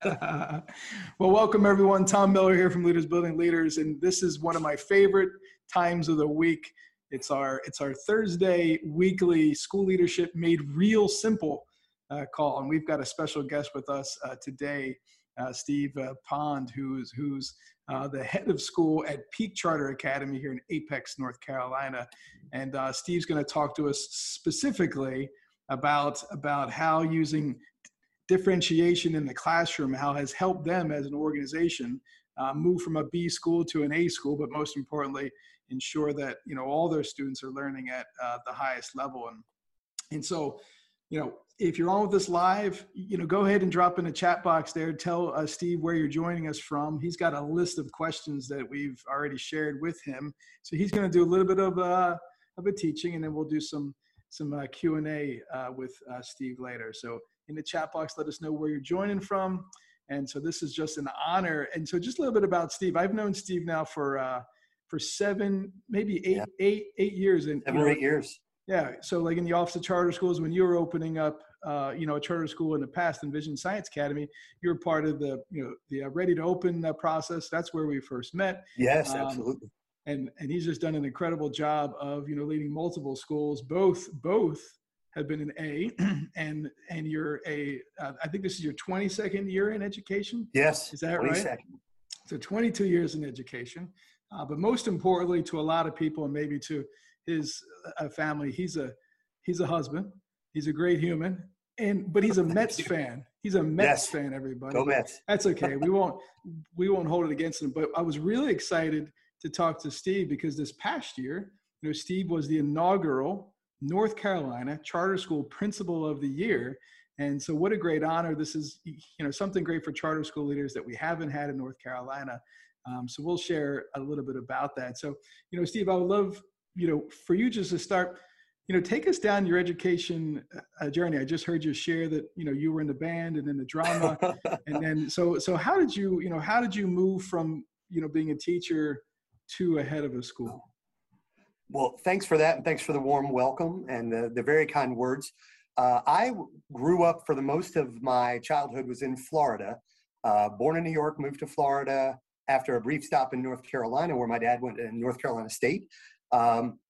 well, welcome everyone. Tom Miller here from Leaders Building Leaders, and this is one of my favorite times of the week. It's our it's our Thursday weekly school leadership made real simple uh, call, and we've got a special guest with us uh, today, uh, Steve uh, Pond, who's who's uh, the head of school at Peak Charter Academy here in Apex, North Carolina, and uh, Steve's going to talk to us specifically about about how using differentiation in the classroom, how has helped them as an organization uh, move from a B school to an A school, but most importantly, ensure that you know all their students are learning at uh, the highest level. And and so, you know, if you're on with us live, you know, go ahead and drop in the chat box there. Tell uh, Steve where you're joining us from. He's got a list of questions that we've already shared with him. So he's going to do a little bit of uh, of a teaching, and then we'll do some some uh, Q and A uh, with uh, Steve later. So in the chat box. Let us know where you're joining from. And so this is just an honor. And so just a little bit about Steve. I've known Steve now for uh, for seven, maybe eight, yeah. eight, eight years. And seven or eight years. Yeah. So like in the Office of Charter Schools, when you were opening up, uh, you know, a charter school in the past, Envision Science Academy, you were part of the, you know, the uh, ready to open uh, process. That's where we first met. Yes, um, absolutely. And and he's just done an incredible job of you know leading multiple schools, both both have been an A, and and you're a uh, I think this is your 22nd year in education. Yes, is that 22nd. right? So 22 years in education, uh, but most importantly, to a lot of people, and maybe to his uh, family, he's a he's a husband. He's a great human, and but he's a Mets fan. He's a Mets yes. fan. Everybody, go Mets. That's okay. We won't we won't hold it against him. But I was really excited to talk to Steve because this past year, you know, Steve was the inaugural North Carolina Charter School Principal of the Year. And so, what a great honor! This is, you know, something great for charter school leaders that we haven't had in North Carolina. Um, so, we'll share a little bit about that. So, you know, Steve, I would love, you know, for you just to start, you know, take us down your education uh, journey. I just heard you share that, you know, you were in the band and in the drama, and then so, so how did you, you know, how did you move from, you know, being a teacher to a head of a school? Well, thanks for that, and thanks for the warm welcome and the, the very kind words. Uh, I grew up for the most of my childhood was in Florida. Uh, born in New York, moved to Florida after a brief stop in North Carolina, where my dad went to North Carolina State. Um,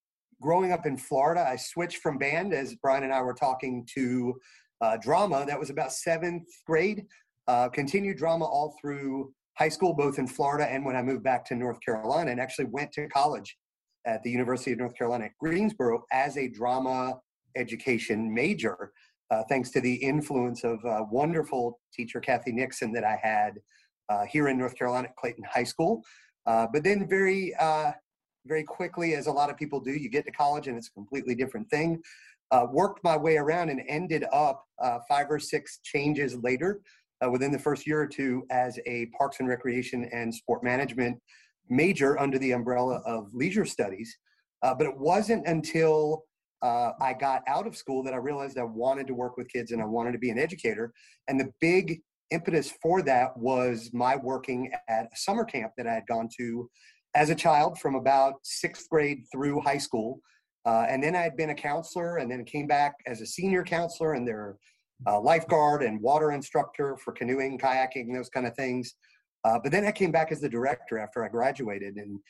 growing up in Florida, I switched from band, as Brian and I were talking, to uh, drama. That was about seventh grade. Uh, continued drama all through high school, both in Florida and when I moved back to North Carolina, and actually went to college at the University of North Carolina at Greensboro as a drama education major, uh, thanks to the influence of a wonderful teacher, Kathy Nixon, that I had uh, here in North Carolina at Clayton High School. Uh, but then very, uh, very quickly, as a lot of people do, you get to college and it's a completely different thing. Uh, worked my way around and ended up uh, five or six changes later within the first year or two as a Parks and Recreation and Sport Management major under the umbrella of leisure studies. Uh, but it wasn't until uh, I got out of school that I realized I wanted to work with kids and I wanted to be an educator. And the big impetus for that was my working at a summer camp that I had gone to as a child from about sixth grade through high school. Uh, and then I had been a counselor and then came back as a senior counselor and their uh, lifeguard and water instructor for canoeing, kayaking, those kind of things. Uh, but then I came back as the director after I graduated, and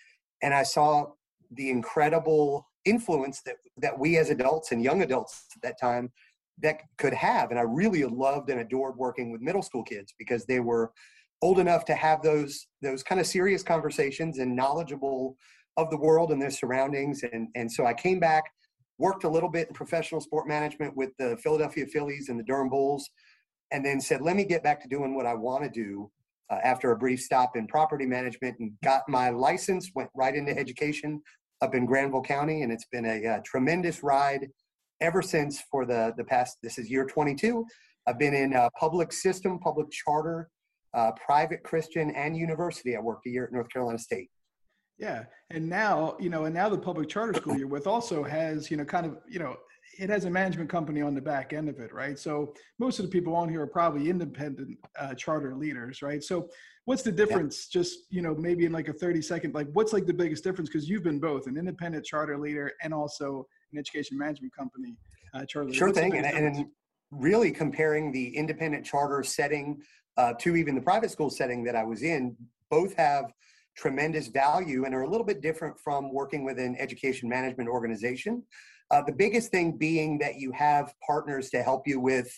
and I saw the incredible influence that that we as adults and young adults at that time that could have. And I really loved and adored working with middle school kids because they were old enough to have those those kind of serious conversations and knowledgeable of the world and their surroundings. And, and so I came back, worked a little bit in professional sport management with the Philadelphia Phillies and the Durham Bulls, and then said, let me get back to doing what I want to do uh, after a brief stop in property management and got my license, went right into education up in Granville County. And it's been a, a uh, tremendous ride ever since for the, the past, this is year 22. I've been in public system, public charter, uh, private Christian, and university. I worked a year at North Carolina State. Yeah, and now you know, and now the public charter school you're with also has you know kind of you know it has a management company on the back end of it, right? So most of the people on here are probably independent uh, charter leaders, right? So what's the difference? Yeah. Just you know, maybe in like a thirty second, like what's like the biggest difference? Because you've been both an independent charter leader and also an education management company uh, charter. Leader. Sure thing, and, and really comparing the independent charter setting uh, to even the private school setting that I was in, both have tremendous value and are a little bit different from working with an education management organization. Uh, the biggest thing being that you have partners to help you with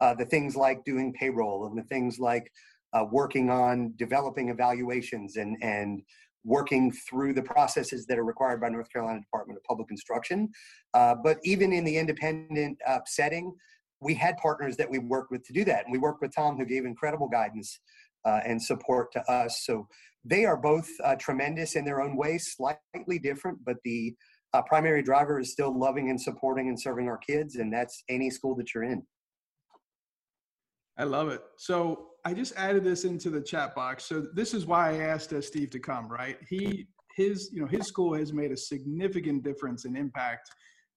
uh, the things like doing payroll and the things like uh, working on developing evaluations and, and working through the processes that are required by North Carolina Department of Public Instruction. Uh, but even in the independent uh, setting, we had partners that we worked with to do that. And we worked with Tom, who gave incredible guidance uh, and support to us. So they are both uh, tremendous in their own way, slightly different, but the uh, primary driver is still loving and supporting and serving our kids, and that's any school that you're in. I love it. So I just added this into the chat box. So this is why I asked uh, Steve to come. Right? He his you know his school has made a significant difference and impact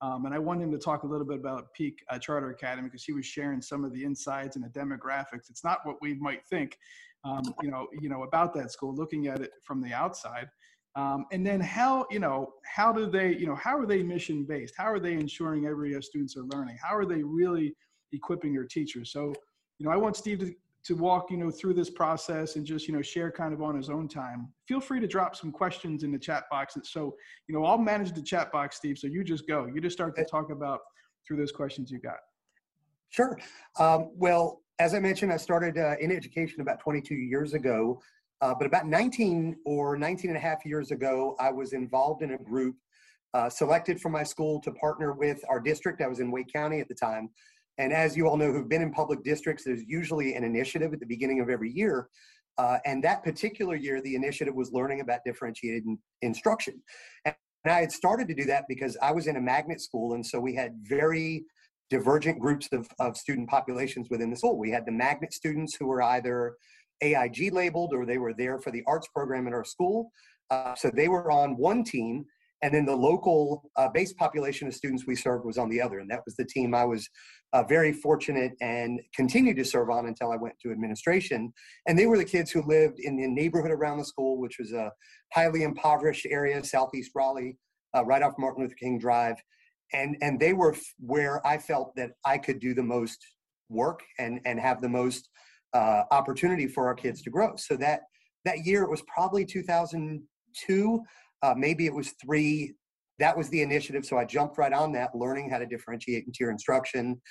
um, and I wanted him to talk a little bit about Peak uh, Charter Academy because he was sharing some of the insights and the demographics. It's not what we might think, um, you know, you know about that school, looking at it from the outside. Um, and then how, you know, how do they, you know, how are they mission based? How are they ensuring every uh, students are learning? How are they really equipping their teachers? So, you know, I want Steve to, to walk you know through this process and just you know share kind of on his own time. Feel free to drop some questions in the chat box. So you know i'll manage the chat box steve so you just go. You just start to talk about through those questions you got. Sure. Um, well as i mentioned i started uh, in education about 22 years ago uh, but about 19 or 19 and a half years ago i was involved in a group uh, selected from my school to partner with our district i was in wake county at the time and as you all know who've been in public districts, there's usually an initiative at the beginning of every year. Uh, and that particular year, the initiative was learning about differentiated in, instruction. And I had started to do that because I was in a magnet school. And so we had very divergent groups of, of student populations within the school. We had the magnet students who were either AIG labeled or they were there for the arts program in our school. Uh, so they were on one team and then the local uh, base population of students we served was on the other and that was the team i was uh, very fortunate and continued to serve on until i went to administration and they were the kids who lived in the neighborhood around the school which was a highly impoverished area southeast raleigh uh, right off martin luther king drive and and they were f- where i felt that i could do the most work and and have the most uh, opportunity for our kids to grow so that that year it was probably 2002 uh, maybe it was three. That was the initiative. So I jumped right on that, learning how to differentiate in tier instruction.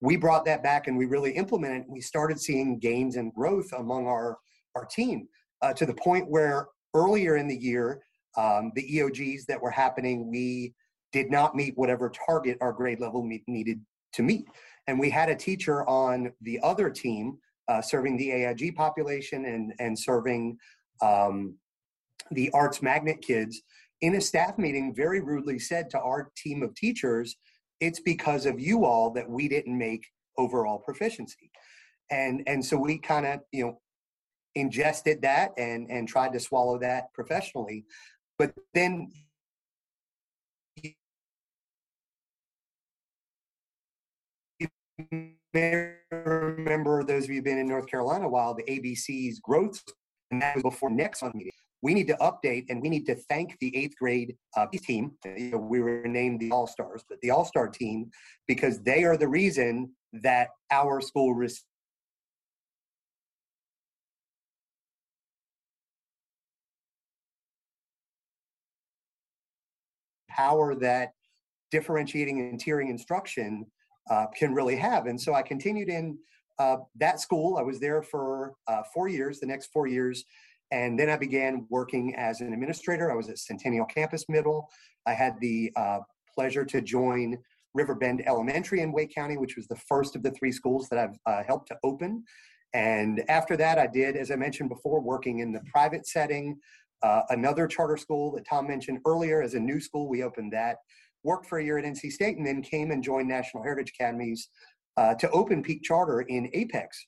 We brought that back and we really implemented. We started seeing gains and growth among our our team uh, to the point where earlier in the year, um, the EOGs that were happening, we did not meet whatever target our grade level meet, needed to meet. And we had a teacher on the other team uh, serving the AIG population and, and serving um, the arts magnet kids. In a staff meeting very rudely said to our team of teachers it's because of you all that we didn't make overall proficiency. And and so we kind of you know ingested that and and tried to swallow that professionally. But then you may remember those of you who've been in north carolina a while the abc's growth and that was before next on meeting we need to update and we need to thank the eighth grade uh, team. We were named the All Stars, but the All Star team because they are the reason that our school received. power that differentiating and tiering instruction uh, can really have. And so I continued in uh, that school. I was there for uh, four years, the next four years, And then I began working as an administrator. I was at Centennial Campus Middle. I had the uh, pleasure to join Riverbend Elementary in Wake County, which was the first of the three schools that I've uh, helped to open. And after that, I did, as I mentioned before, working in the private setting. Uh, another charter school that Tom mentioned earlier as a new school, we opened that. Worked for a year at NC State and then came and joined National Heritage Academies uh, to open Peak Charter in Apex.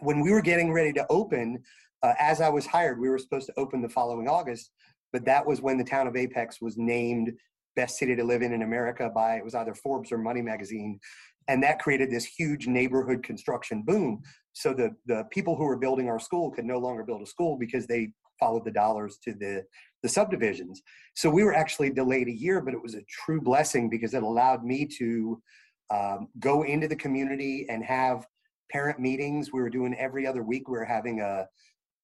When we were getting ready to open, uh, as I was hired, we were supposed to open the following August, but that was when the town of Apex was named best city to live in in America by it was either Forbes or Money magazine, and that created this huge neighborhood construction boom. So the the people who were building our school could no longer build a school because they followed the dollars to the the subdivisions. So we were actually delayed a year, but it was a true blessing because it allowed me to um, go into the community and have parent meetings. We were doing every other week. We were having a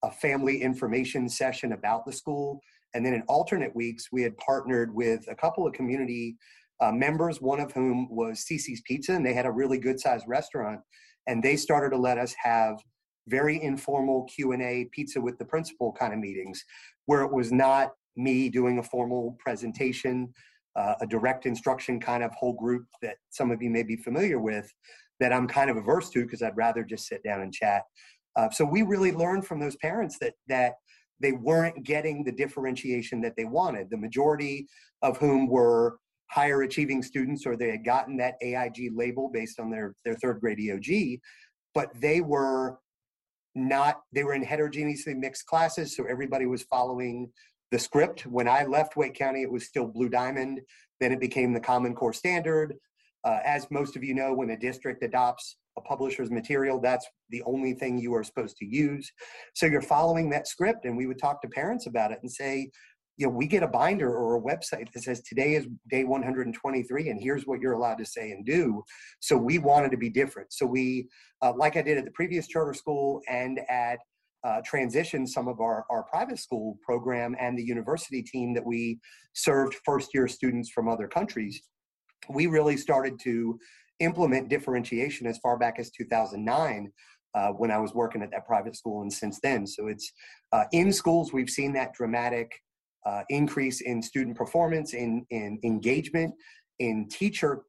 a family information session about the school. And then in alternate weeks, we had partnered with a couple of community uh, members, one of whom was CiCi's Pizza, and they had a really good sized restaurant. And they started to let us have very informal Q&A pizza with the principal kind of meetings where it was not me doing a formal presentation, uh, a direct instruction kind of whole group that some of you may be familiar with that I'm kind of averse to because I'd rather just sit down and chat. Uh, so we really learned from those parents that that they weren't getting the differentiation that they wanted. The majority of whom were higher achieving students or they had gotten that AIG label based on their, their third grade EOG, but they were not, they were in heterogeneously mixed classes, so everybody was following the script. When I left Wake County, it was still Blue Diamond, then it became the Common Core Standard. Uh, as most of you know, when a district adopts a publisher's material, that's the only thing you are supposed to use. So you're following that script, and we would talk to parents about it and say, you know, we get a binder or a website that says today is day 123, and here's what you're allowed to say and do. So we wanted to be different. So we, uh, like I did at the previous charter school and at uh, transition some of our, our private school program and the university team that we served first year students from other countries we really started to implement differentiation as far back as 2009 uh, when I was working at that private school and since then. So it's uh, in schools, we've seen that dramatic uh, increase in student performance, in, in engagement, in teacher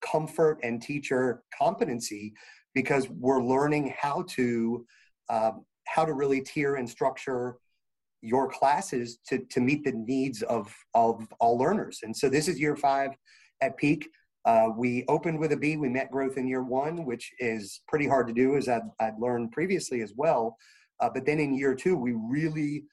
comfort and teacher competency because we're learning how to um, how to really tier and structure your classes to, to meet the needs of, of all learners. And so this is year five at Peak. Uh, we opened with a B. We met growth in year one, which is pretty hard to do, as I'd, I'd learned previously as well. Uh, but then in year two, we really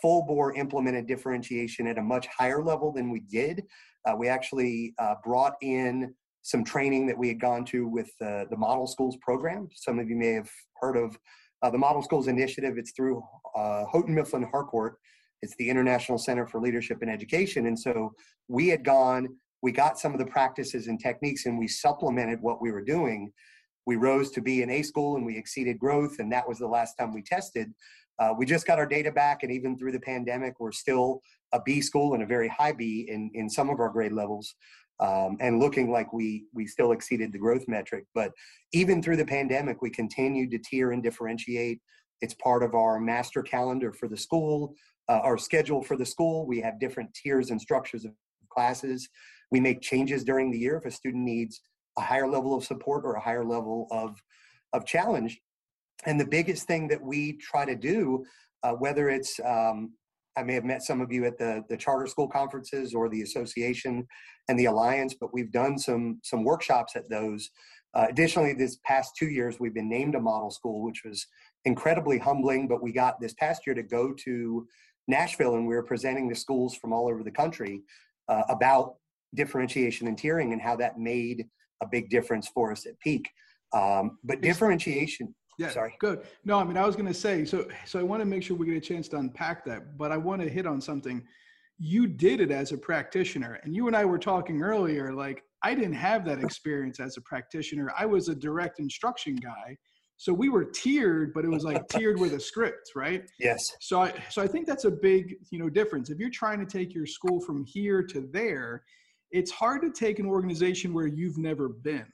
full bore implemented differentiation at a much higher level than we did. Uh, we actually uh, brought in some training that we had gone to with the Model Schools program. Some of you may have heard of uh, the Model Schools Initiative. It's through uh, Houghton Mifflin Harcourt. It's the International Center for Leadership and Education. And so we had gone we got some of the practices and techniques and we supplemented what we were doing. We rose to be an A school and we exceeded growth, and that was the last time we tested. Uh, we just got our data back, and even through the pandemic, we're still a B school and a very high B in, in some of our grade levels, um, and looking like we we still exceeded the growth metric. But even through the pandemic, we continued to tier and differentiate. It's part of our master calendar for the school, uh, our schedule for the school. We have different tiers and structures of classes. We make changes during the year if a student needs a higher level of support or a higher level of, of challenge. And the biggest thing that we try to do, uh, whether it's, um, I may have met some of you at the, the charter school conferences or the association and the alliance, but we've done some, some workshops at those. Uh, additionally, this past two years, we've been named a model school, which was incredibly humbling, but we got this past year to go to Nashville and we were presenting to schools from all over the country uh, about differentiation and tiering and how that made a big difference for us at peak. Um, but differentiation. Yeah, sorry. Good. No, I mean, I was going to say, so, so I want to make sure we get a chance to unpack that, but I want to hit on something. You did it as a practitioner, and you and I were talking earlier. Like, I didn't have that experience as a practitioner. I was a direct instruction guy, so we were tiered, but it was like tiered with a script, right? Yes. So I, so I think that's a big, you know, difference. If you're trying to take your school from here to there, it's hard to take an organization where you've never been.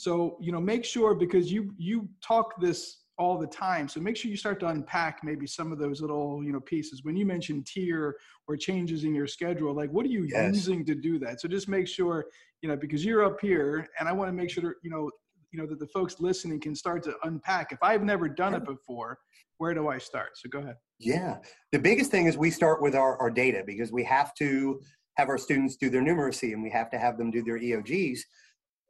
So, you know, make sure because you you talk this all the time. So make sure you start to unpack maybe some of those little, you know, pieces. When you mentioned tier or changes in your schedule, like what are you yes. using to do that? So just make sure, you know, because you're up here and I want to make sure, you know, you know, that the folks listening can start to unpack. If I've never done it before, where do I start? So go ahead. Yeah. The biggest thing is we start with our, our data because we have to have our students do their numeracy and we have to have them do their EOGs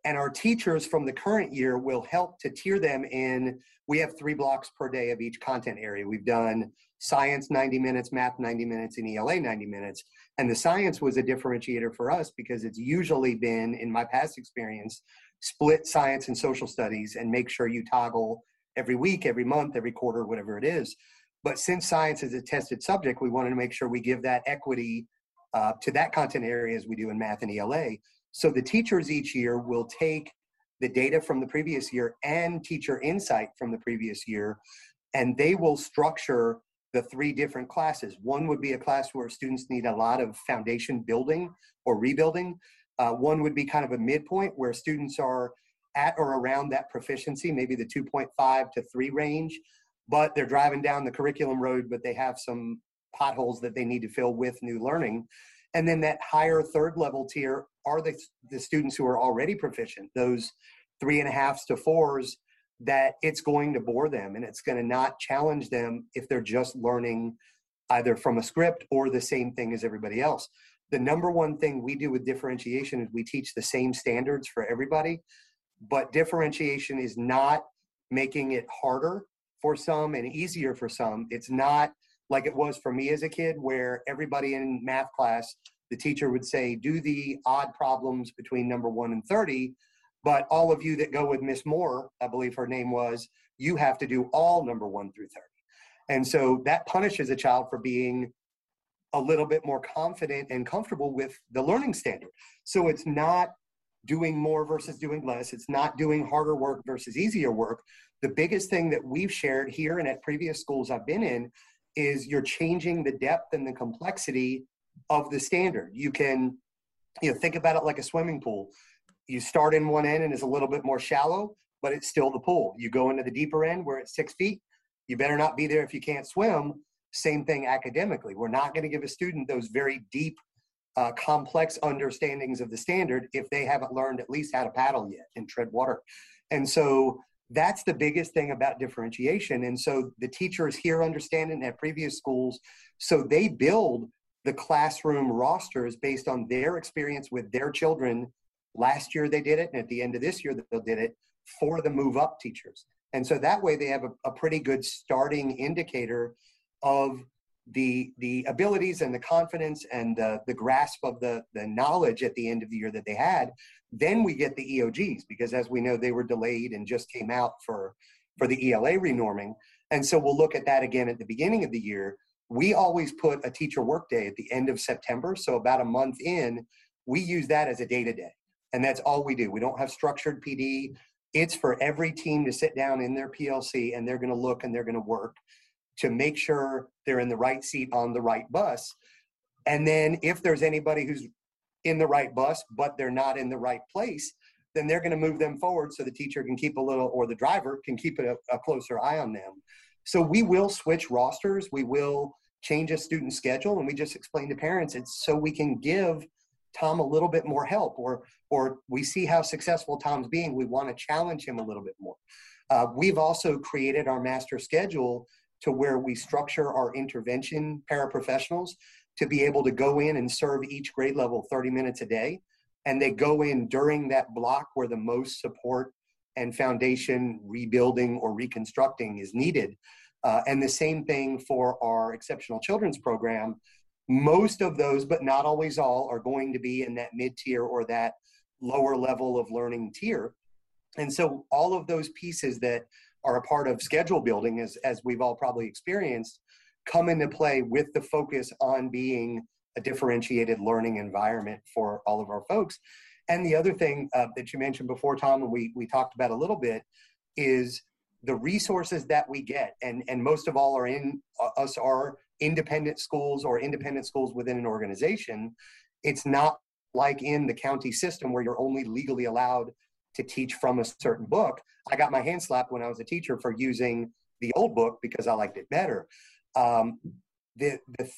and our teachers from the current year will help to tier them in. We have three blocks per day of each content area. We've done science 90 minutes math 90 minutes and ela 90 minutes. And the science was a differentiator for us because it's usually been in my past experience split science and social studies and make sure you toggle every week every month every quarter whatever it is. But since science is a tested subject we wanted to make sure we give that equity uh, to that content area as we do in math and ela so the teachers each year will take the data from the previous year and teacher insight from the previous year, and they will structure the three different classes. One would be a class where students need a lot of foundation building or rebuilding. Uh, one would be kind of a midpoint where students are at or around that proficiency, maybe the 2.5 to 3 range, but they're driving down the curriculum road, but they have some potholes that they need to fill with new learning. And then that higher third level tier are the, the students who are already proficient, those three and a halfs to fours, that it's going to bore them and it's going to not challenge them if they're just learning either from a script or the same thing as everybody else. The number one thing we do with differentiation is we teach the same standards for everybody, but differentiation is not making it harder for some and easier for some. It's not like it was for me as a kid, where everybody in math class, the teacher would say, do the odd problems between number one and 30. But all of you that go with Miss Moore, I believe her name was, you have to do all number one through 30. And so that punishes a child for being a little bit more confident and comfortable with the learning standard. So it's not doing more versus doing less. It's not doing harder work versus easier work. The biggest thing that we've shared here and at previous schools I've been in is you're changing the depth and the complexity of the standard. You can, you know, think about it like a swimming pool. You start in one end and it's a little bit more shallow, but it's still the pool. You go into the deeper end where it's six feet. You better not be there if you can't swim. Same thing academically. We're not going to give a student those very deep, uh, complex understandings of the standard if they haven't learned at least how to paddle yet and tread water. And so that's the biggest thing about differentiation. And so the teachers here understand it at previous schools. So they build the classroom rosters based on their experience with their children. Last year they did it, and at the end of this year they'll did it for the move up teachers. And so that way they have a, a pretty good starting indicator of the the abilities and the confidence and the, the grasp of the the knowledge at the end of the year that they had then we get the eogs because as we know they were delayed and just came out for for the ela renorming and so we'll look at that again at the beginning of the year we always put a teacher workday at the end of september so about a month in we use that as a day to day and that's all we do we don't have structured pd it's for every team to sit down in their plc and they're going to look and they're going to work to make sure they're in the right seat on the right bus. And then if there's anybody who's in the right bus, but they're not in the right place, then they're going to move them forward so the teacher can keep a little, or the driver can keep a, a closer eye on them. So we will switch rosters. We will change a student schedule. And we just explain to parents it's so we can give Tom a little bit more help or or we see how successful Tom's being. We want to challenge him a little bit more. Uh, we've also created our master schedule to where we structure our intervention paraprofessionals to be able to go in and serve each grade level 30 minutes a day. And they go in during that block where the most support and foundation rebuilding or reconstructing is needed. Uh, and the same thing for our exceptional children's program. Most of those, but not always all, are going to be in that mid tier or that lower level of learning tier. And so all of those pieces that are a part of schedule building, as, as we've all probably experienced, come into play with the focus on being a differentiated learning environment for all of our folks. And the other thing uh, that you mentioned before, Tom, and we, we talked about a little bit, is the resources that we get, and, and most of all are in uh, us are independent schools or independent schools within an organization. It's not like in the county system where you're only legally allowed to teach from a certain book. I got my hand slapped when I was a teacher for using the old book because I liked it better. Um, the, the,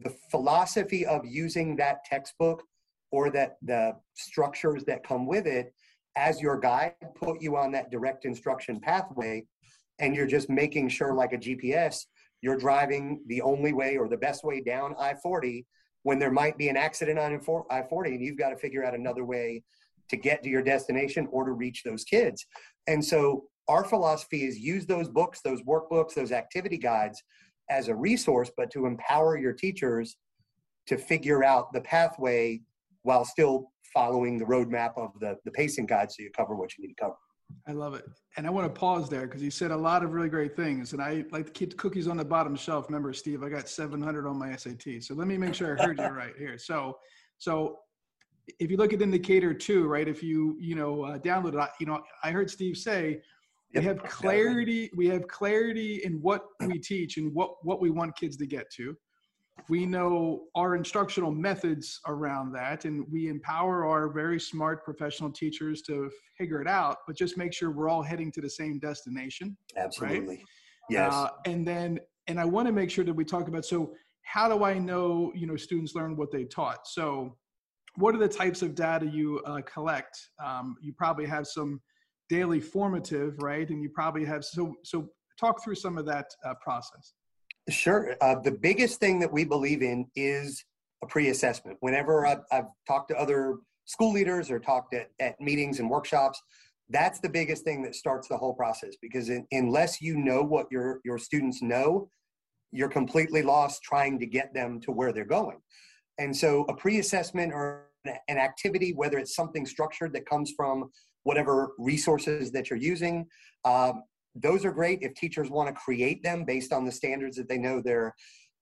the philosophy of using that textbook or that the structures that come with it as your guide put you on that direct instruction pathway and you're just making sure like a gps you're driving the only way or the best way down i-40 when there might be an accident on i-40 and you've got to figure out another way to get to your destination or to reach those kids. And so our philosophy is use those books those workbooks those activity guides as a resource but to empower your teachers to figure out the pathway while still following the roadmap of the, the pacing guide so you cover what you need to cover. I love it. And I want to pause there because you said a lot of really great things. And I like to keep the cookies on the bottom shelf. Remember, Steve, I got 700 on my SAT. So let me make sure I heard you right here. So, so if you look at indicator two, right, if you, you know, uh, download it, you know, I heard Steve say, we have clarity, we have clarity in what we teach and what, what we want kids to get to we know our instructional methods around that and we empower our very smart professional teachers to figure it out but just make sure we're all heading to the same destination absolutely. Right? yes. uh, and then and i want to make sure that we talk about so how do i know you know students learn what they taught? So what are the types of data you uh, collect? Um, you probably have some daily formative right? And you probably have so so talk through some of that uh, process Sure. Uh, the biggest thing that we believe in is a pre-assessment. Whenever I've, I've, talked to other school leaders or talked at, at meetings and workshops, that's the biggest thing that starts the whole process because in, unless you know what your, your students know, you're completely lost trying to get them to where they're going. And so a pre-assessment or an activity, whether it's something structured that comes from whatever resources that you're using, um, those are great if teachers want to create them based on the standards that they know they're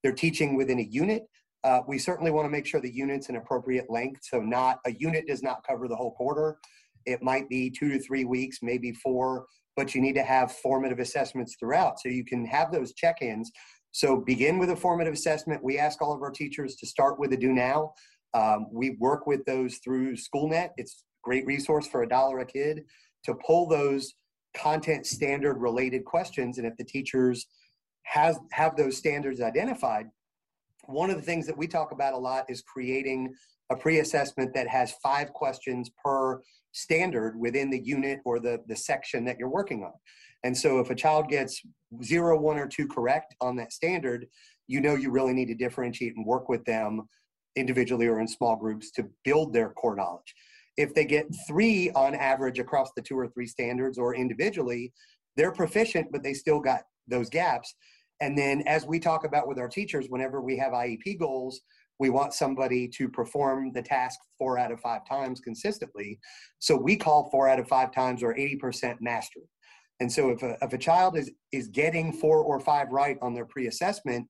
they're teaching within a unit. Uh, we certainly want to make sure the unit's an appropriate length. So not a unit does not cover the whole quarter. It might be two to three weeks, maybe four, but you need to have formative assessments throughout so you can have those check-ins. So begin with a formative assessment. We ask all of our teachers to start with a do now. Um, we work with those through SchoolNet. It's a great resource for a dollar a kid to pull those content standard related questions. And if the teachers has have those standards identified one of the things that we talk about a lot is creating a pre-assessment that has five questions per standard within the unit or the, the section that you're working on. And so if a child gets zero one or two correct on that standard you know you really need to differentiate and work with them individually or in small groups to build their core knowledge if they get three on average across the two or three standards or individually, they're proficient, but they still got those gaps. And then, as we talk about with our teachers, whenever we have IEP goals, we want somebody to perform the task four out of five times consistently. So we call four out of five times or 80% mastery. And so if a, if a child is, is getting four or five right on their pre-assessment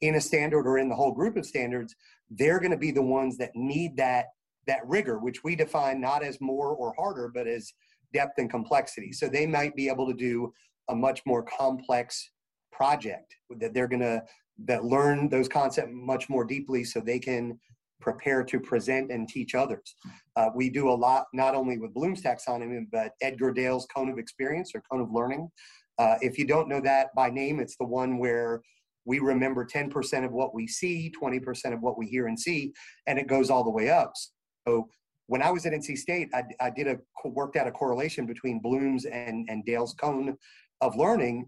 in a standard or in the whole group of standards, they're going to be the ones that need that that rigor, which we define not as more or harder, but as depth and complexity. So they might be able to do a much more complex project that they're going to that learn those concepts much more deeply so they can prepare to present and teach others. Uh, we do a lot not only with Bloom's taxonomy, but Edgar Dale's cone of experience or cone of learning. Uh, if you don't know that by name, it's the one where we remember 10% of what we see, 20% of what we hear and see, and it goes all the way up. So when I was at NC State, I, I did a worked out a correlation between Bloom's and, and Dale's cone of learning,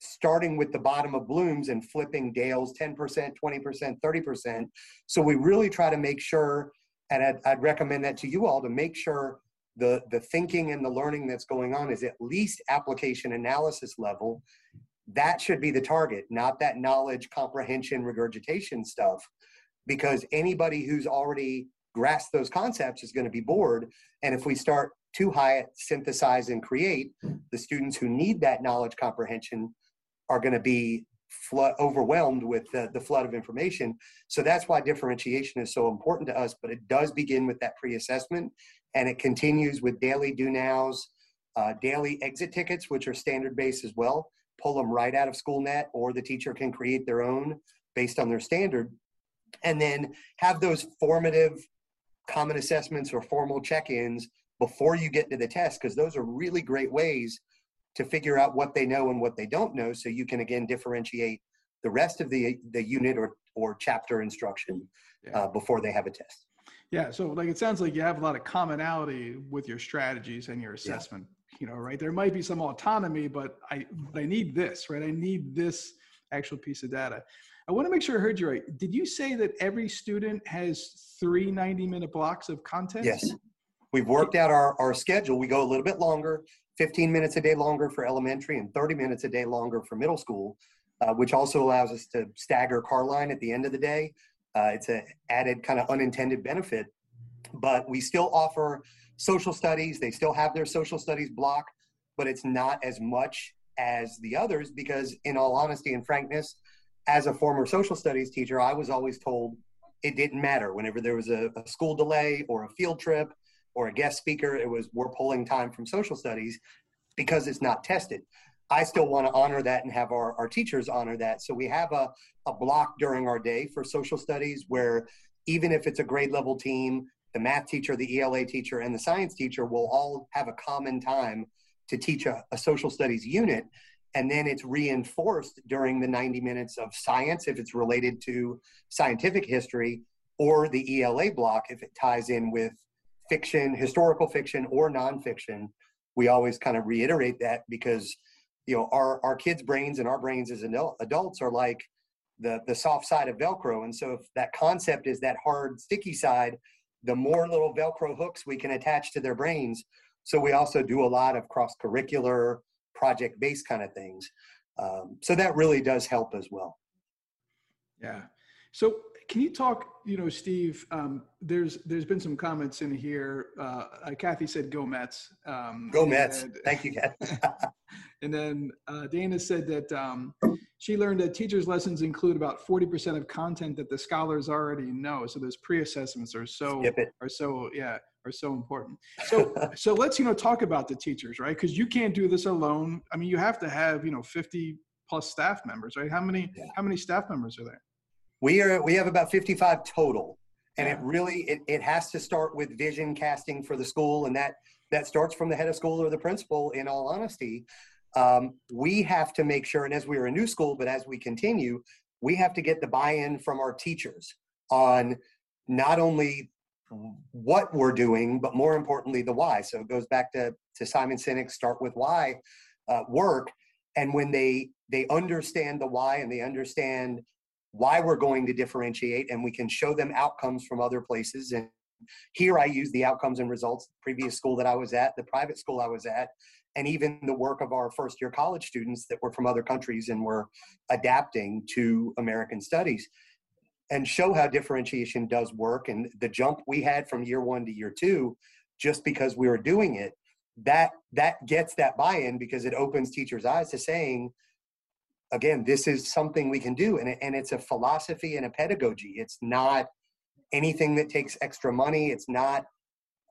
starting with the bottom of Bloom's and flipping Dale's 10%, 20%, 30%. So we really try to make sure, and I'd, I'd recommend that to you all to make sure the, the thinking and the learning that's going on is at least application analysis level. That should be the target, not that knowledge comprehension regurgitation stuff because anybody who's already grasp those concepts is going to be bored. And if we start too high at synthesize and create, the students who need that knowledge comprehension are going to be flood, overwhelmed with the, the flood of information. So that's why differentiation is so important to us. But it does begin with that pre-assessment, and it continues with daily do nows, uh, daily exit tickets, which are standard based as well. Pull them right out of SchoolNet, or the teacher can create their own based on their standard, and then have those formative common assessments or formal check-ins before you get to the test because those are really great ways to figure out what they know and what they don't know so you can again differentiate the rest of the the unit or or chapter instruction yeah. uh, before they have a test yeah so like it sounds like you have a lot of commonality with your strategies and your assessment yeah. you know right there might be some autonomy but i but i need this right i need this actual piece of data i want to make sure i heard you right did you say that every student has three 90 minute blocks of content yes we've worked out our, our schedule we go a little bit longer 15 minutes a day longer for elementary and 30 minutes a day longer for middle school, uh, which also allows us to stagger car line at the end of the day. Uh, it's an added kind of unintended benefit, but we still offer social studies. They still have their social studies block, but it's not as much as the others because, in all honesty and frankness, as a former social studies teacher, I was always told it didn't matter whenever there was a, a school delay or a field trip or a guest speaker. It was we're pulling time from social studies because it's not tested. I still want to honor that and have our, our teachers honor that. So we have a, a block during our day for social studies where even if it's a grade level team, the math teacher, the ELA teacher, and the science teacher will all have a common time to teach a, a social studies unit. And then it's reinforced during the 90 minutes of science if it's related to scientific history, or the ELA block if it ties in with fiction, historical fiction, or nonfiction, we always kind of reiterate that because you know our our kids' brains and our brains as adults are like the the soft side of Velcro, and so if that concept is that hard, sticky side, the more little Velcro hooks we can attach to their brains. So we also do a lot of cross curricular, project based kind of things. Um, so that really does help as well. Yeah. So can you talk, you know, Steve, um, there's, there's been some comments in here. Uh, Kathy said, go Mets. Um, go Mets. And, Thank you, Kathy. and then uh, Dana said that um, she learned that teachers' lessons include about 40% of content that the scholars already know. So those pre-assessments are so, are so, yeah, are so important. So, so let's, you know, talk about the teachers, right? Because you can't do this alone. I mean, you have to have, you know, 50 plus staff members, right? How many, yeah. how many staff members are there? we are we have about 55 total and it really it, it has to start with vision casting for the school and that that starts from the head of school or the principal in all honesty um, we have to make sure and as we are a new school but as we continue we have to get the buy-in from our teachers on not only what we're doing but more importantly the why. So it goes back to to simon sinek start with why uh, work. And when they they understand the why and they understand why we're going to differentiate and we can show them outcomes from other places. And here i use the outcomes and results previous school that i was at the private school i was at and even the work of our first year college students that were from other countries and were adapting to american studies and show how differentiation does work and the jump we had from year one to year two just because we were doing it that that gets that buy-in because it opens teachers eyes to saying again, this is something we can do. And, and it's a philosophy and a pedagogy. It's not anything that takes extra money. It's not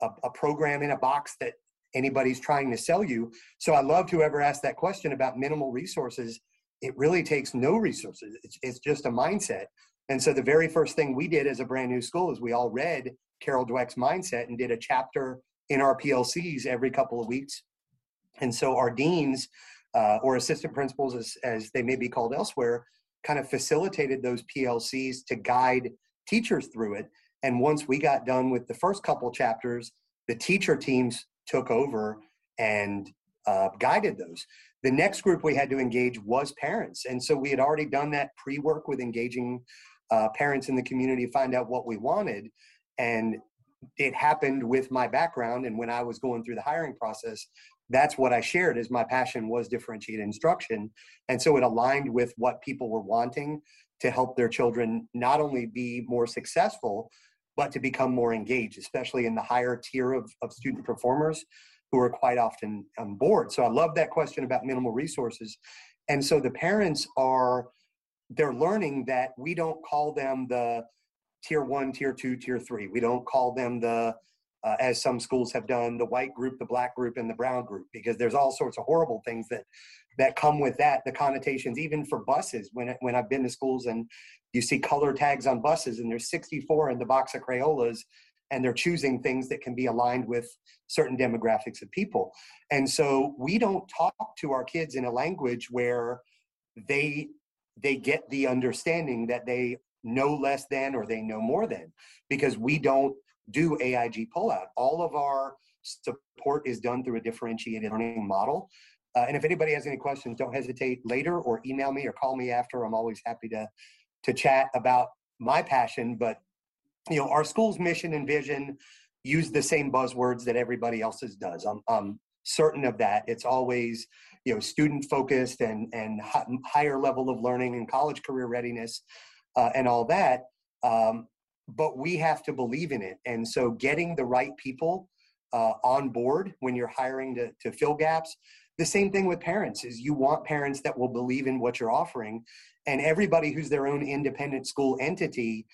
a, a program in a box that anybody's trying to sell you. So I loved whoever asked that question about minimal resources. It really takes no resources. It's, it's just a mindset. And so the very first thing we did as a brand new school is we all read Carol Dweck's mindset and did a chapter in our PLCs every couple of weeks. And so our deans uh, or assistant principals, as, as they may be called elsewhere, kind of facilitated those PLCs to guide teachers through it. And once we got done with the first couple chapters, the teacher teams took over and uh, guided those. The next group we had to engage was parents. And so we had already done that pre work with engaging uh, parents in the community to find out what we wanted. And it happened with my background. And when I was going through the hiring process, that's what I shared is my passion was differentiated instruction. And so it aligned with what people were wanting to help their children not only be more successful, but to become more engaged, especially in the higher tier of, of student performers who are quite often on board. So I love that question about minimal resources. And so the parents are, they're learning that we don't call them the tier one, tier two, tier three. We don't call them the uh, as some schools have done, the white group, the black group, and the brown group, because there's all sorts of horrible things that that come with that. The connotations, even for buses, when when I've been to schools and you see color tags on buses, and there's 64 in the box of Crayolas, and they're choosing things that can be aligned with certain demographics of people. And so we don't talk to our kids in a language where they they get the understanding that they know less than or they know more than because we don't do AIG pullout. All of our support is done through a differentiated learning model. Uh, and if anybody has any questions, don't hesitate later or email me or call me after. I'm always happy to to chat about my passion. But you know, our school's mission and vision use the same buzzwords that everybody else's does. I'm, I'm certain of that. It's always you know student focused and and higher level of learning and college career readiness uh, and all that. Um, but we have to believe in it. And so getting the right people uh, on board when you're hiring to, to fill gaps. The same thing with parents is you want parents that will believe in what you're offering. And everybody who's their own independent school entity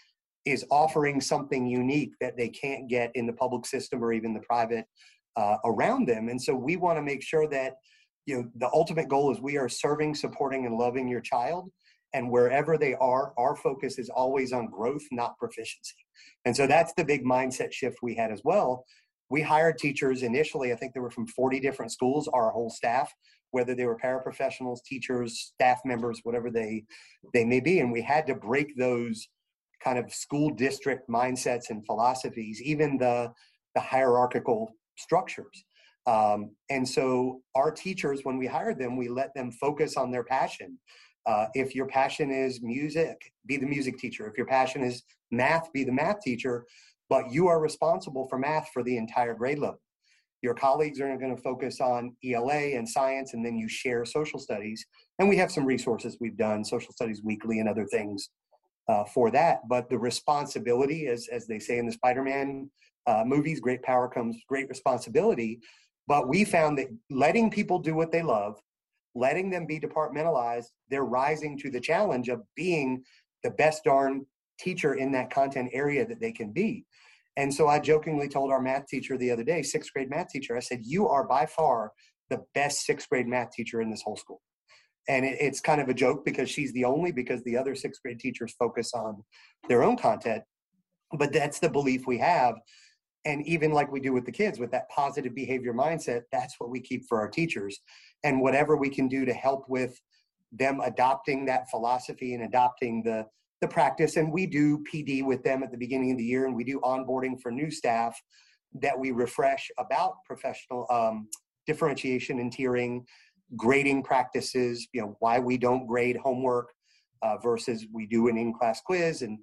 is offering something unique that they can't get in the public system or even the private uh, around them. And so we want to make sure that you know the ultimate goal is we are serving, supporting, and loving your child and wherever they are our focus is always on growth not proficiency. And so that's the big mindset shift we had as well. We hired teachers initially i think they were from 40 different schools our whole staff whether they were paraprofessionals teachers staff members whatever they they may be and we had to break those kind of school district mindsets and philosophies even the the hierarchical structures. Um, and so our teachers when we hired them we let them focus on their passion uh, if your passion is music, be the music teacher. If your passion is math, be the math teacher. But you are responsible for math for the entire grade level. Your colleagues are going to focus on ELA and science, and then you share social studies. And we have some resources we've done, Social Studies Weekly and other things uh, for that. But the responsibility, as, as they say in the Spider Man uh, movies, great power comes great responsibility. But we found that letting people do what they love letting them be departmentalized, they're rising to the challenge of being the best darn teacher in that content area that they can be. And so I jokingly told our math teacher the other day, sixth grade math teacher, I said, You are by far the best sixth grade math teacher in this whole school. And it, it's kind of a joke because she's the only, because the other sixth grade teachers focus on their own content. But that's the belief we have. And even like we do with the kids, with that positive behavior mindset, that's what we keep for our teachers and whatever we can do to help with them adopting that philosophy and adopting the the practice. And we do pd with them at the beginning of the year and we do onboarding for new staff that we refresh about professional um, differentiation and tiering grading practices you know why we don't grade homework uh, versus we do an in-class quiz. And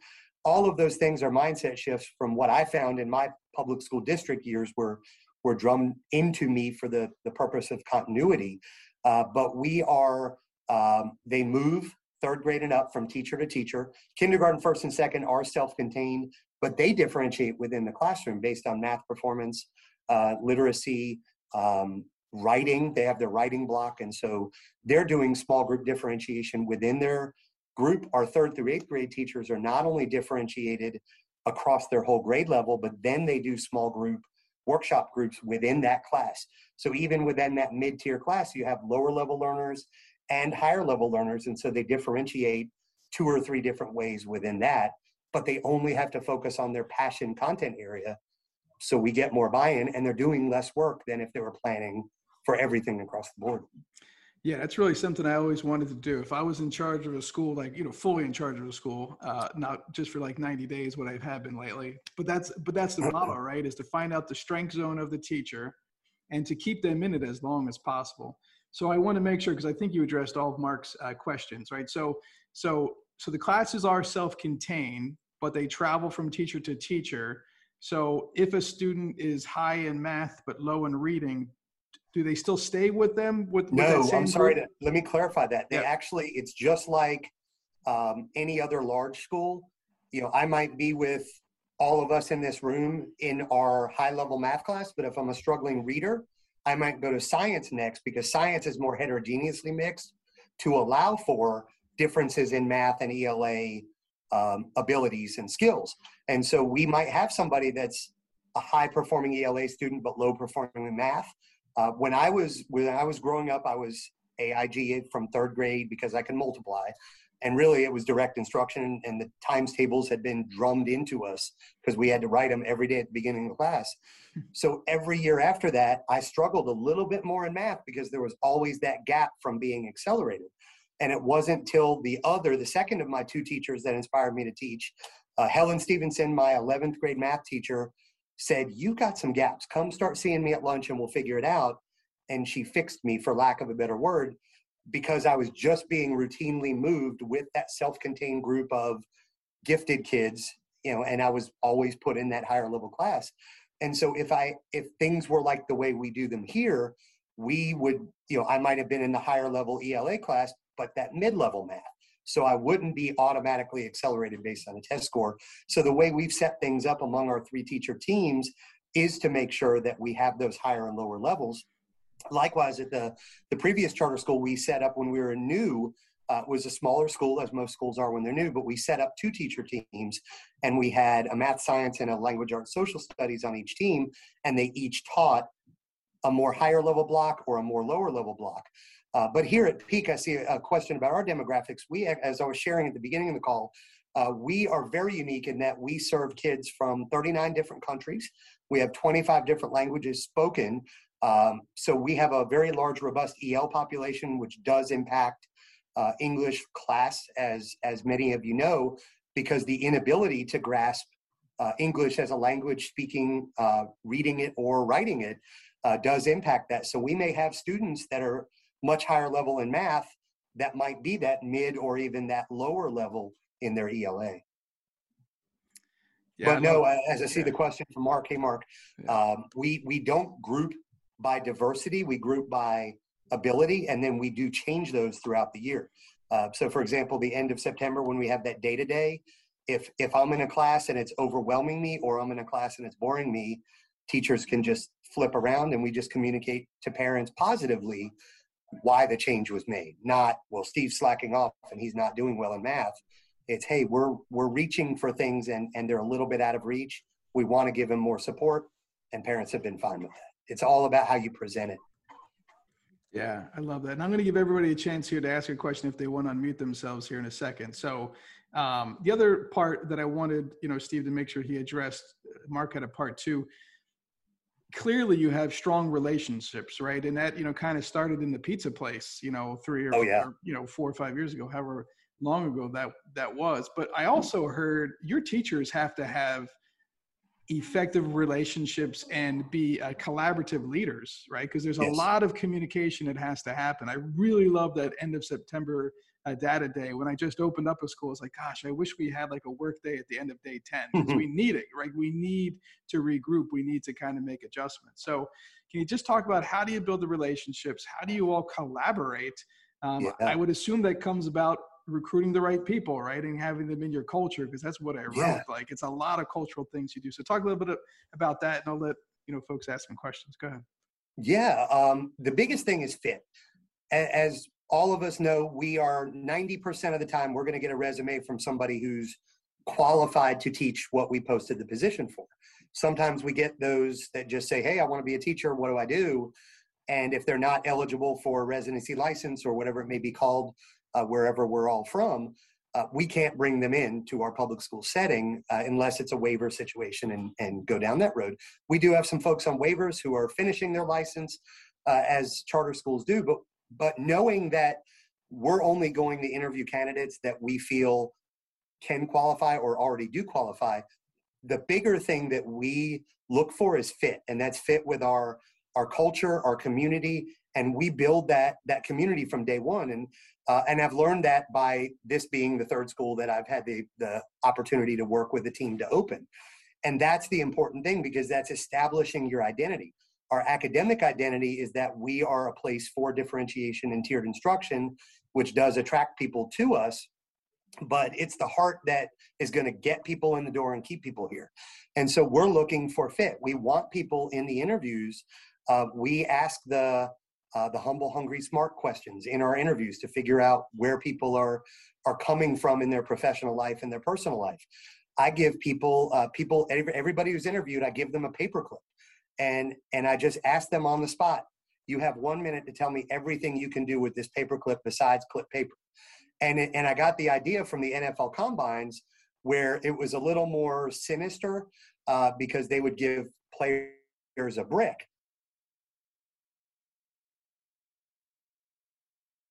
all of those things are mindset shifts from what i found in my public school district years where were drummed into me for the, the purpose of continuity. Uh, but we are, um, they move third grade and up from teacher to teacher. Kindergarten, first and second are self contained, but they differentiate within the classroom based on math performance, uh, literacy, um, writing. They have their writing block. And so they're doing small group differentiation within their group. Our third through eighth grade teachers are not only differentiated across their whole grade level, but then they do small group workshop groups within that class. So even within that mid-tier class, you have lower level learners and higher level learners. And so they differentiate two or three different ways within that, but they only have to focus on their passion content area. So we get more buy-in and they're doing less work than if they were planning for everything across the board. Yeah, that's really something I always wanted to do. If I was in charge of a school, like you know, fully in charge of a school, uh, not just for like 90 days, what I have had been lately. But that's but that's the model, right? Is to find out the strength zone of the teacher, and to keep them in it as long as possible. So I want to make sure because I think you addressed all of Mark's uh, questions, right? So so so the classes are self-contained, but they travel from teacher to teacher. So if a student is high in math but low in reading, do they still stay with them? With, with no i'm sorry to, let me clarify that. They yeah. actually it's just like um, any other large school. You know i might be with all of us in this room in our high level math class but if i'm a struggling reader i might go to science next because science is more heterogeneously mixed to allow for differences in math and ela um, abilities and skills. And so we might have somebody that's a high performing ela student but low performing in math uh, when I was when I was growing up, I was AIG from third grade because I can multiply. and really it was direct instruction and the times tables had been drummed into us because we had to write them every day at the beginning of class so every year after that i struggled a little bit more in math because there was always that gap from being accelerated and it wasn't till the other the second of my two teachers that inspired me to teach uh, helen stevenson my 11th grade math teacher said you got some gaps come start seeing me at lunch and we'll figure it out and she fixed me for lack of a better word because I was just being routinely moved with that self-contained group of gifted kids, you know, and I was always put in that higher level class. And so if I if things were like the way we do them here, we would, you know, I might have been in the higher level ELA class, but that mid-level math. So I wouldn't be automatically accelerated based on a test score. So the way we've set things up among our three teacher teams is to make sure that we have those higher and lower levels Likewise, at the, the previous charter school we set up when we were new, uh, was a smaller school, as most schools are when they're new, but we set up two teacher teams and we had a math science and a language arts social studies on each team, and they each taught a more higher level block or a more lower level block. Uh, but here at Peak, I see a question about our demographics. We, as I was sharing at the beginning of the call, uh, we are very unique in that we serve kids from 39 different countries. We have 25 different languages spoken, um, so we have a very large, robust EL population, which does impact uh, English class, as as many of you know, because the inability to grasp uh, English as a language, speaking, uh, reading it, or writing it, uh, does impact that. So we may have students that are much higher level in math that might be that mid or even that lower level in their ELA. Yeah, but no, as I see yeah. the question from Mark, hey Mark, yeah. um, we we don't group by diversity, we group by ability, and then we do change those throughout the year. Uh, so, for example, the end of September when we have that day to day, if if I'm in a class and it's overwhelming me, or I'm in a class and it's boring me, teachers can just flip around and we just communicate to parents positively why the change was made. Not well, Steve's slacking off and he's not doing well in math. It's hey, we're we're reaching for things and and they're a little bit out of reach. We want to give him more support, and parents have been fine with that it's all about how you present it. Yeah, I love that. And I'm going to give everybody a chance here to ask a question if they want to unmute themselves here in a second. So um, the other part that I wanted, you know, Steve to make sure he addressed, Mark had a part two. Clearly, you have strong relationships, right? And that, you know, kind of started in the pizza place, you know, three or, oh, yeah. or you know, four or five years ago, however long ago that that was. But I also heard your teachers have to have effective relationships and be uh, collaborative leaders, right? Because there's yes. a lot of communication that has to happen. I really love that end of September uh, data day when I just opened up a school. It's like, gosh, I wish we had like a work day at the end of day 10 because we need it, right? We need to regroup. We need to kind of make adjustments. So, can you just talk about how do you build the relationships? How do you all collaborate? Um, yeah. I would assume that comes about recruiting the right people, right, and having them in your culture because that's what I wrote. Yeah. Like it's a lot of cultural things you do. So talk a little bit about that, and I'll let you know folks ask some questions. Go ahead. Yeah, um, the biggest thing is fit. As all of us know, we are 90% of the time we're going to get a resume from somebody who's qualified to teach what we posted the position for. Sometimes we get those that just say, "Hey, I want to be a teacher. What do I do?" And if they're not eligible for a residency license or whatever it may be called, uh, wherever we're all from, uh, we can't bring them in to our public school setting uh, unless it's a waiver situation and, and go down that road. We do have some folks on waivers who are finishing their license uh, as charter schools do, but but knowing that we're only going to interview candidates that we feel can qualify or already do qualify, the bigger thing that we look for is fit, and that's fit with our our culture, our community, and we build that that community from day one. And uh, and I've learned that by this being the third school that I've had the, the opportunity to work with the team to open. And that's the important thing because that's establishing your identity. Our academic identity is that we are a place for differentiation and tiered instruction, which does attract people to us. But it's the heart that is going to get people in the door and keep people here. And so we're looking for fit. We want people in the interviews. Uh, we ask the uh, the humble, hungry, smart questions in our interviews to figure out where people are are coming from in their professional life and their personal life. I give people uh, people everybody who's interviewed, I give them a paperclip, and and I just ask them on the spot. You have one minute to tell me everything you can do with this paperclip besides clip paper. And, it, and I got the idea from the NFL combines where it was a little more sinister uh, because they would give players a brick.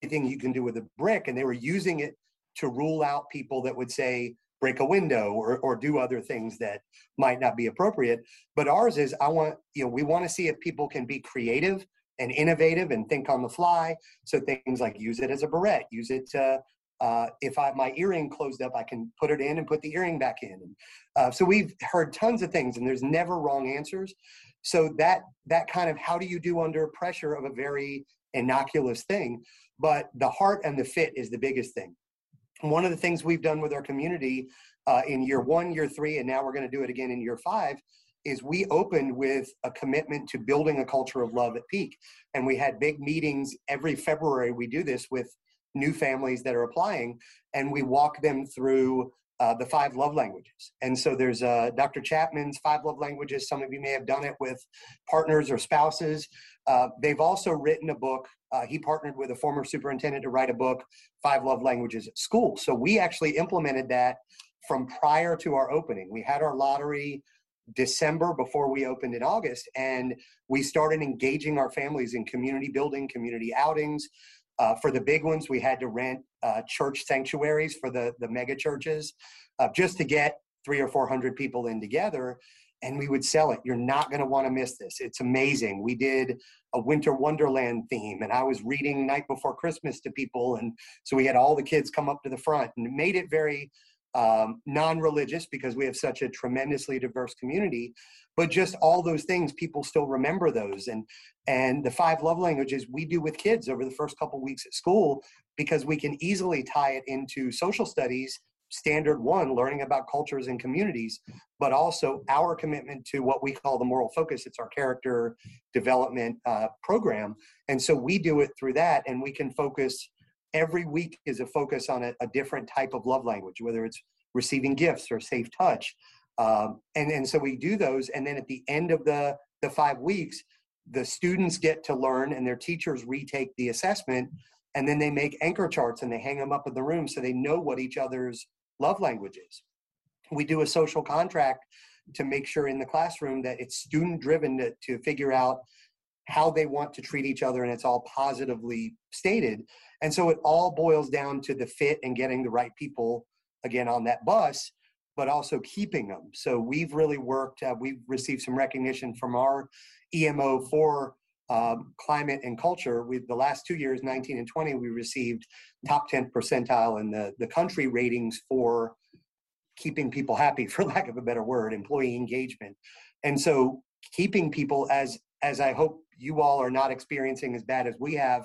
Anything you can do with a brick, and they were using it to rule out people that would say break a window or, or do other things that might not be appropriate. But ours is I want, you know, we want to see if people can be creative and innovative and think on the fly. So things like use it as a barrette, use it to, uh, if I, my earring closed up, I can put it in and put the earring back in. Uh, so we've heard tons of things and there's never wrong answers. So that, that kind of how do you do under pressure of a very innocuous thing, but the heart and the fit is the biggest thing one of the things we've done with our community uh, in year one, year three, and now we're going to do it again in year five is we opened with a commitment to building a culture of love at peak. And we had big meetings every february we do this with new families that are applying and we walk them through uh, the five love languages and so there's uh, dr chapman's five love languages some of you may have done it with partners or spouses uh, they've also written a book uh, he partnered with a former superintendent to write a book, Five Love Languages at School. So we actually implemented that from prior to our opening. We had our lottery December before we opened in August, and we started engaging our families in community building, community outings. Uh, for the big ones, we had to rent uh, church sanctuaries for the, the mega churches uh, just to get three or 400 people in together and we would sell it. You're not going to want to miss this. It's amazing. We did a winter wonderland theme, and I was reading night before Christmas to people, and so we had all the kids come up to the front, and made it very um, non-religious because we have such a tremendously diverse community. But just all those things, people still remember those, and and the five love languages we do with kids over the first couple weeks at school because we can easily tie it into social studies standard one, learning about cultures and communities, but also our commitment to what we call the moral focus. It's our character development uh, program. And so we do it through that, and we can focus every week is a focus on a, a different type of love language, whether it's receiving gifts or safe touch. Um, and, and so we do those, and then at the end of the, the five weeks, the students get to learn and their teachers retake the assessment and then they make anchor charts and they hang them up in the room so they know what each other's love languages. We do a social contract to make sure in the classroom that it's student driven to, to figure out how they want to treat each other and it's all positively stated. And so it all boils down to the fit and getting the right people again on that bus, but also keeping them. So we've really worked, uh, we've received some recognition from our EMO for um, climate and culture. We the last two years, 19 and 20, we received top 10 percentile in the, the country ratings for keeping people happy, for lack of a better word, employee engagement. And so keeping people as as I hope you all are not experiencing as bad as we have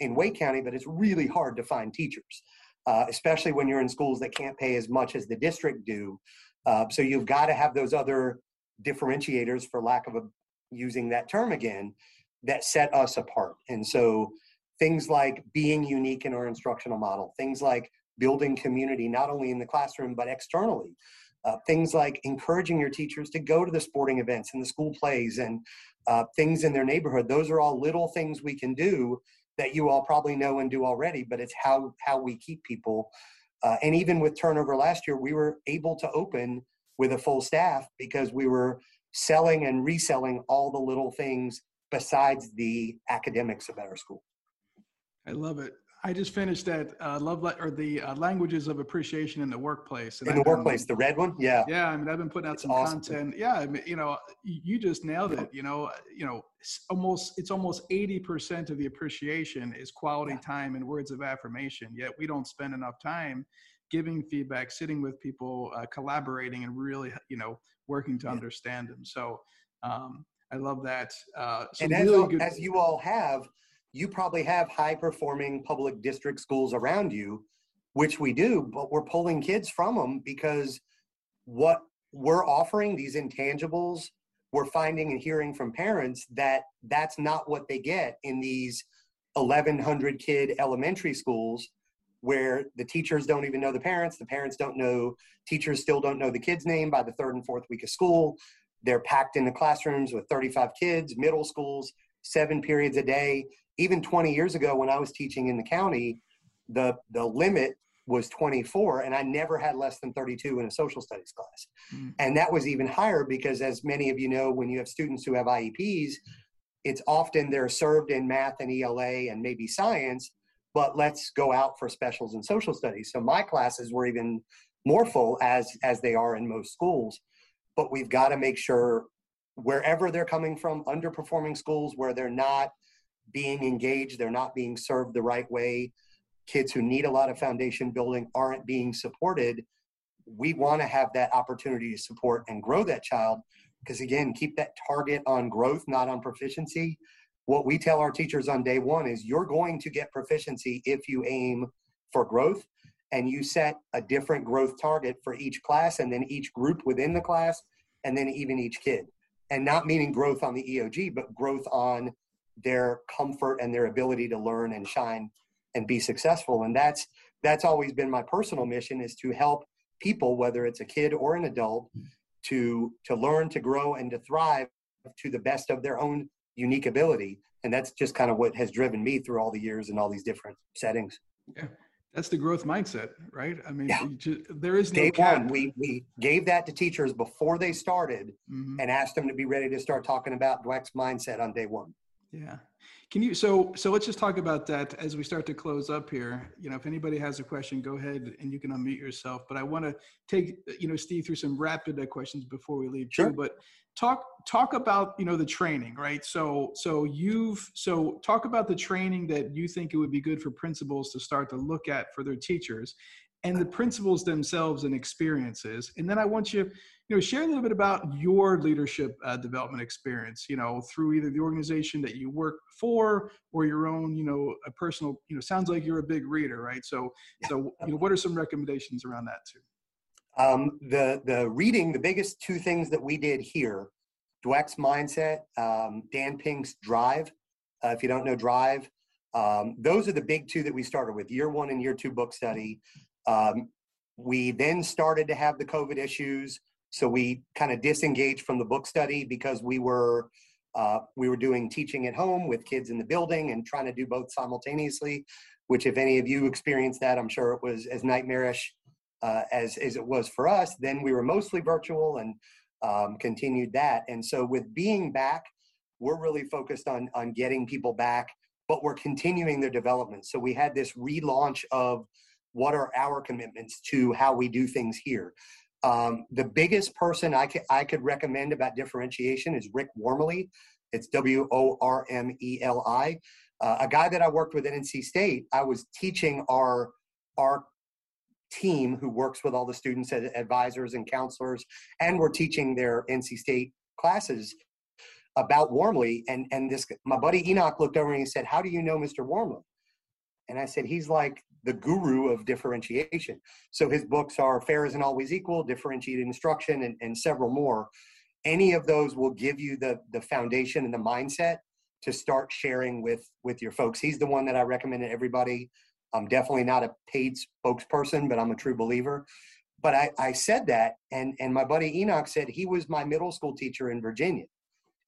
in Wake County, but it's really hard to find teachers, uh, especially when you're in schools that can't pay as much as the district do. Uh, so you've got to have those other differentiators, for lack of a using that term again, that set us apart. And so things like being unique in our instructional model, things like building community, not only in the classroom, but externally. Uh, things like encouraging your teachers to go to the sporting events and the school plays and uh, things in their neighborhood. Those are all little things we can do that you all probably know and do already, but it's how, how we keep people. Uh, and even with turnover last year, we were able to open with a full staff because we were selling and reselling all the little things besides the academics of our school. I love it. I just finished that uh, love le- or the uh, languages of appreciation in the workplace. In I've the workplace, been, the red one, yeah, yeah. I mean, I've been putting out it's some awesome. content. Yeah, I mean, you know, you just nailed it. You know, you know, it's almost it's almost eighty percent of the appreciation is quality yeah. time and words of affirmation. Yet we don't spend enough time giving feedback, sitting with people, uh, collaborating, and really, you know, working to yeah. understand them. So. Um, I love that. Uh, and as, really good- as you all have, you probably have high performing public district schools around you, which we do, but we're pulling kids from them because what we're offering, these intangibles, we're finding and hearing from parents that that's not what they get in these 1100 kid elementary schools where the teachers don't even know the parents the parents don't know teachers still don't know the kid's name by the third and fourth week of school. They're packed in the classrooms with 35 kids, middle schools, seven periods a day. Even 20 years ago, when I was teaching in the county, the the limit was 24 and i never had less than 32 in a social studies class mm. and that was even higher because as many of you know when you have students who have ieps it's often they're served in math and ela and maybe science but let's go out for specials in social studies so my classes were even more full as as they are in most schools but we've got to make sure wherever they're coming from underperforming schools where they're not being engaged they're not being served the right way kids who need a lot of foundation building aren't being supported we want to have that opportunity to support and grow that child. Because again keep that target on growth not on proficiency. What we tell our teachers on day one is you're going to get proficiency if you aim for growth and you set a different growth target for each class and then each group within the class and then even each kid and not meaning growth on the eog but growth on their comfort and their ability to learn and shine and be successful. And that's that's always been my personal mission is to help people whether it's a kid or an adult to to learn to grow and to thrive to the best of their own unique ability. And that's just kind of what has driven me through all the years and all these different settings. Yeah that's the growth mindset right i mean yeah. just, there is no day cap. one we we gave that to teachers before they started mm-hmm. and asked them to be ready to start talking about dweck's mindset on day one yeah can you so so let's just talk about that as we start to close up here. You know, if anybody has a question, go ahead and you can unmute yourself. But I want to take you know Steve through some rapid uh, questions before we leave. Sure. Too. But talk talk about you know the training, right? So so you've so talk about the training that you think it would be good for principals to start to look at for their teachers, and the principals themselves and experiences. And then I want you you know share a little bit about your leadership uh, development experience you know through either the organization that you work for or your own you know a personal you know sounds like you're a big reader right? So yeah. so you know what are some recommendations around that too? Um, the the reading the biggest two things that we did here dweck's mindset um, dan pink's drive uh, if you don't know drive um, those are the big two that we started with year one and year two book study. Um, we then started to have the covid issues so we kind of disengaged from the book study because we were uh, we were doing teaching at home with kids in the building and trying to do both simultaneously. Which, if any of you experienced that, I'm sure it was as nightmarish uh, as as it was for us. Then we were mostly virtual and um, continued that. And so, with being back, we're really focused on on getting people back, but we're continuing their development. So we had this relaunch of what are our commitments to how we do things here. Um, the biggest person I could, I could recommend about differentiation is Rick Wormeli. It's W O R M E L I. Uh, a guy that I worked with at NC State. I was teaching our our team who works with all the students as advisors and counselors, and we're teaching their NC State classes about Wormeli. And and this my buddy Enoch looked over and he said, "How do you know Mr. Wormeli?" And I said, he's like the guru of differentiation. So his books are Fair Isn't Always Equal, Differentiated Instruction, and, and several more. Any of those will give you the, the foundation and the mindset to start sharing with, with your folks. He's the one that I recommend to everybody. I'm definitely not a paid spokesperson, but I'm a true believer. But I, I said that, and, and my buddy Enoch said he was my middle school teacher in Virginia.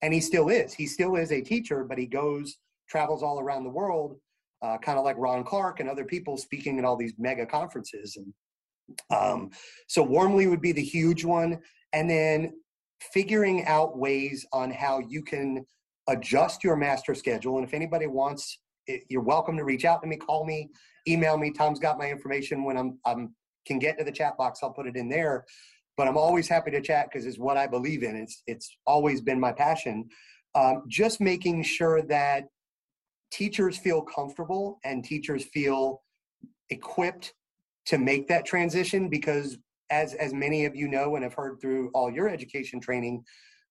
And he still is. He still is a teacher, but he goes, travels all around the world uh, kind of like Ron Clark and other people speaking at all these mega conferences. And um, so Wormeli would be the huge one. And then figuring out ways on how you can adjust your master schedule. And if anybody wants, you're welcome to reach out to me, call me, email me. Tom's got my information when I'm, I'm can get to the chat box. I'll put it in there. But I'm always happy to chat because it's what I believe in. It's it's always been my passion. Um, just making sure that teachers feel comfortable and teachers feel equipped to make that transition because as as many of you know and have heard through all your education training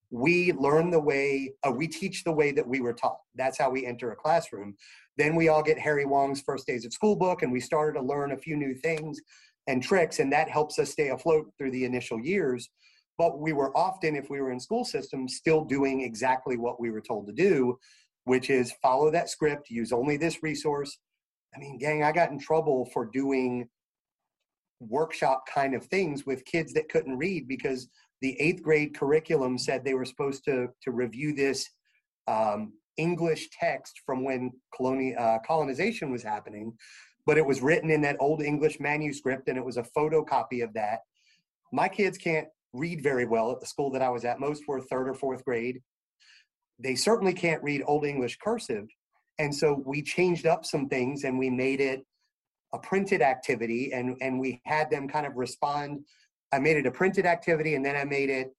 we learn the way uh, we teach the way that we were taught. That's how we enter a classroom. Then we all get harry wong's first days of school book and we started to learn a few new things and tricks and that helps us stay afloat through the initial years. But we were often if we were in school systems still doing exactly what we were told to do which is follow that script, use only this resource. I mean, gang, I got in trouble for doing workshop kind of things with kids that couldn't read because the eighth grade curriculum said they were supposed to to review this um, English text from when coloni- uh, colonization was happening. but it was written in that old English manuscript and it was a photocopy of that. My kids can't read very well at the school that I was at. Most were third or fourth grade. They certainly can't read Old English cursive. And so we changed up some things and we made it a printed activity and, and we had them kind of respond. I made it a printed activity and then I made it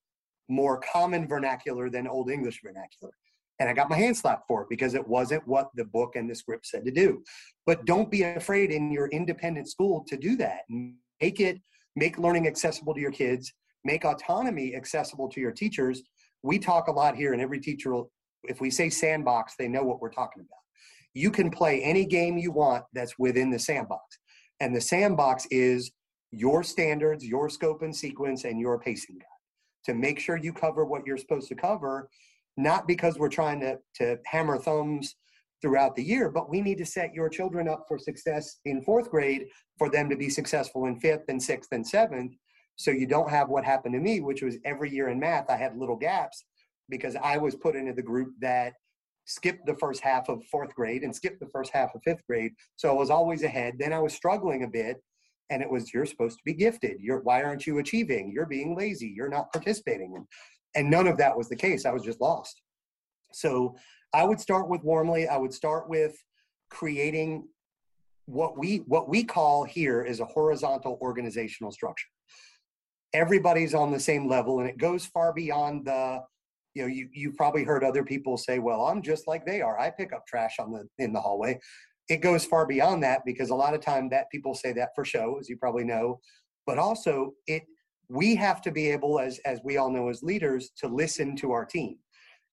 more common vernacular than Old English vernacular. And I got my hand slapped for it because it wasn't what the book and the script said to do. But don't be afraid in your independent school to do that. Make it, make learning accessible to your kids, make autonomy accessible to your teachers. We talk a lot here, and every teacher will, if we say sandbox, they know what we're talking about. You can play any game you want that's within the sandbox. And the sandbox is your standards, your scope and sequence, and your pacing guide to make sure you cover what you're supposed to cover, not because we're trying to, to hammer thumbs throughout the year, but we need to set your children up for success in fourth grade for them to be successful in fifth and sixth and seventh. So you don't have what happened to me, which was every year in math, I had little gaps because I was put into the group that skipped the first half of fourth grade and skipped the first half of fifth grade. So I was always ahead. Then I was struggling a bit and it was you're supposed to be gifted. You're why aren't you achieving? You're being lazy. You're not participating. And, and none of that was the case. I was just lost. So i would start with Wormeli. I would start with creating what we what we call here is a horizontal organizational structure everybody's on the same level and it goes far beyond the you know you, you've probably heard other people say well i'm just like they are. I pick up trash on the in the hallway. It goes far beyond that because a lot of time that people say that for show as you probably know. But also it we have to be able as as we all know as leaders to listen to our team.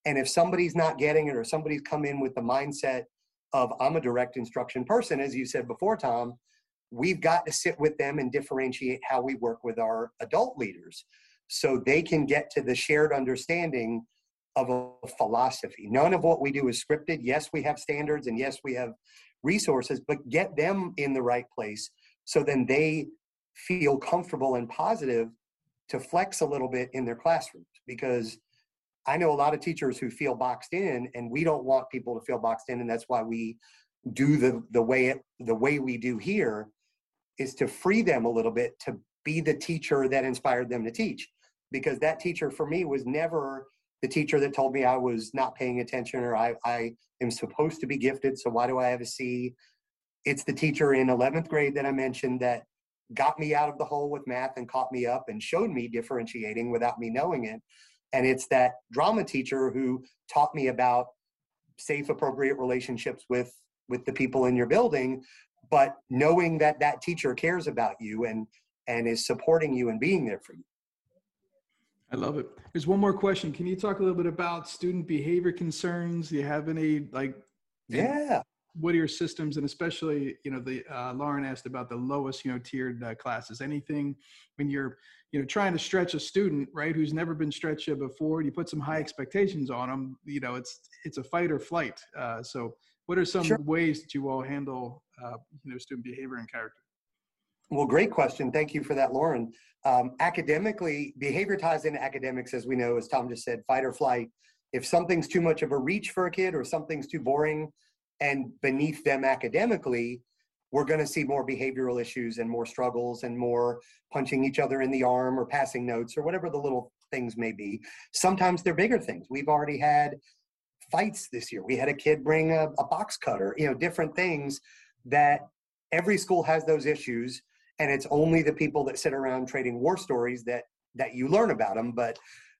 And if somebody's not getting it or somebody's come in with the mindset of i'm a direct instruction person as you said before tom we've got to sit with them and differentiate how we work with our adult leaders so they can get to the shared understanding of a philosophy. None of what we do is scripted. Yes, we have standards and yes, we have resources, but get them in the right place so then they feel comfortable and positive to flex a little bit in their classrooms because I know a lot of teachers who feel boxed in and we don't want people to feel boxed in and that's why we do the the way it the way we do here is to free them a little bit to be the teacher that inspired them to teach because that teacher for me was never the teacher that told me I was not paying attention or I, I am supposed to be gifted, so why do I have a C? It's the teacher in 11th grade that I mentioned that got me out of the hole with math and caught me up and showed me differentiating without me knowing it. And it's that drama teacher who taught me about safe, appropriate relationships with with the people in your building, but knowing that that teacher cares about you and and is supporting you and being there for you. I love it. There's one more question. Can you talk a little bit about student behavior concerns? Do you have any like? Yeah. What are your systems, and especially, you know, the uh, Lauren asked about the lowest, you know, tiered uh, classes. Anything when you're, you know, trying to stretch a student, right, who's never been stretched before, you put some high expectations on them. You know, it's it's a fight or flight. Uh, so, what are some sure. ways that you all handle, uh, you know, student behavior and character? Well, great question. Thank you for that, Lauren. Um, academically, behavior ties into academics, as we know, as Tom just said, fight or flight. If something's too much of a reach for a kid or something's too boring and beneath them academically, we're going to see more behavioral issues and more struggles and more punching each other in the arm or passing notes or whatever the little things may be. Sometimes they're bigger things. We've already had fights this year. We had a kid bring a, a box cutter, you know, different things that every school has those issues and it's only the people that sit around trading war stories that that you learn about them but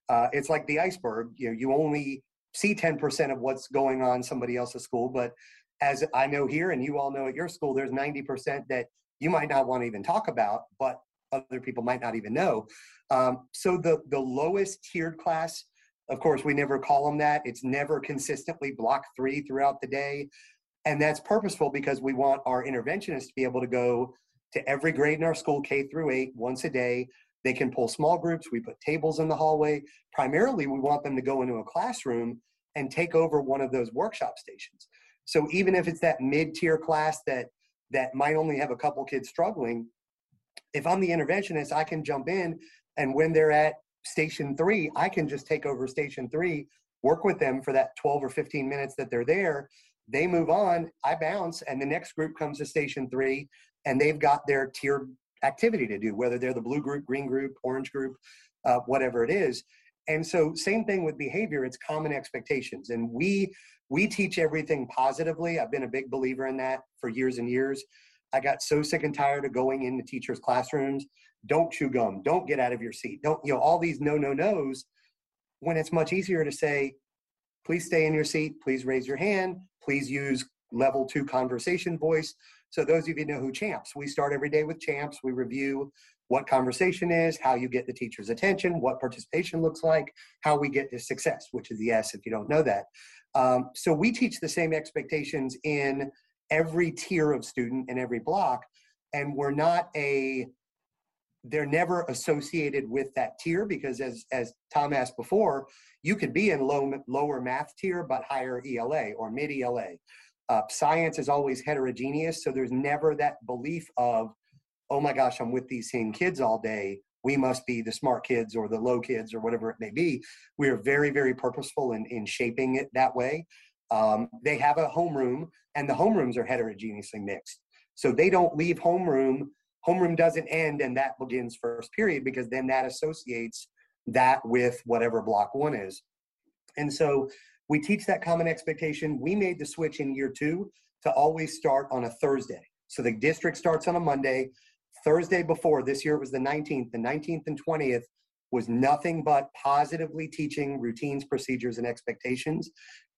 uh, it's like the iceberg. You know you only see 10% of what's going on somebody else's school but as i know here and you all know at your school there's 90% that you might not want to even talk about but other people might not even know. Um, so the the lowest tiered class of course we never call them that. It's never consistently block three throughout the day and that's purposeful because we want our interventionists to be able to go to every grade in our school, K through eight, once a day. They can pull small groups. We put tables in the hallway. Primarily, we want them to go into a classroom and take over one of those workshop stations. So even if it's that mid-tier class that that might only have a couple kids struggling, if I'm the interventionist, I can jump in and when they're at station three, I can just take over station three, work with them for that 12 or 15 minutes that they're there, they move on, I bounce, and the next group comes to station three, and they've got their tiered activity to do, whether they're the blue group, green group, orange group, uh, whatever it is. And so, same thing with behavior. It's common expectations, and we we teach everything positively. I've been a big believer in that for years and years. I got so sick and tired of going into teachers' classrooms. Don't chew gum. Don't get out of your seat. Don't you know all these no no nos when it's much easier to say, please stay in your seat. Please raise your hand. Please use level two conversation voice. So those of you know who champs, we start every day with champs. We review what conversation is, how you get the teacher's attention, what participation looks like, how we get to success, which is the S if you don't know that. Um, so we teach the same expectations in every tier of student and every block, and we're not a they're never associated with that tier because as as Tom asked before, you could be in low lower math tier but higher ELA or mid ELA. Uh, science is always heterogeneous, so there's never that belief of, oh my gosh, I'm with these same kids all day. We must be the smart kids or the low kids or whatever it may be. We are very, very purposeful in, in shaping it that way. Um, they have a homeroom, and the homerooms are heterogeneously mixed. So they don't leave homeroom homeroom doesn't end and that begins first period because then that associates that with whatever block one is. And so we teach that common expectation. We made the switch in year two to always start on a Thursday. So the district starts on a Monday. Thursday before, this year it was the 19th, the 19th and 20th was nothing but positively teaching routines, procedures, and expectations,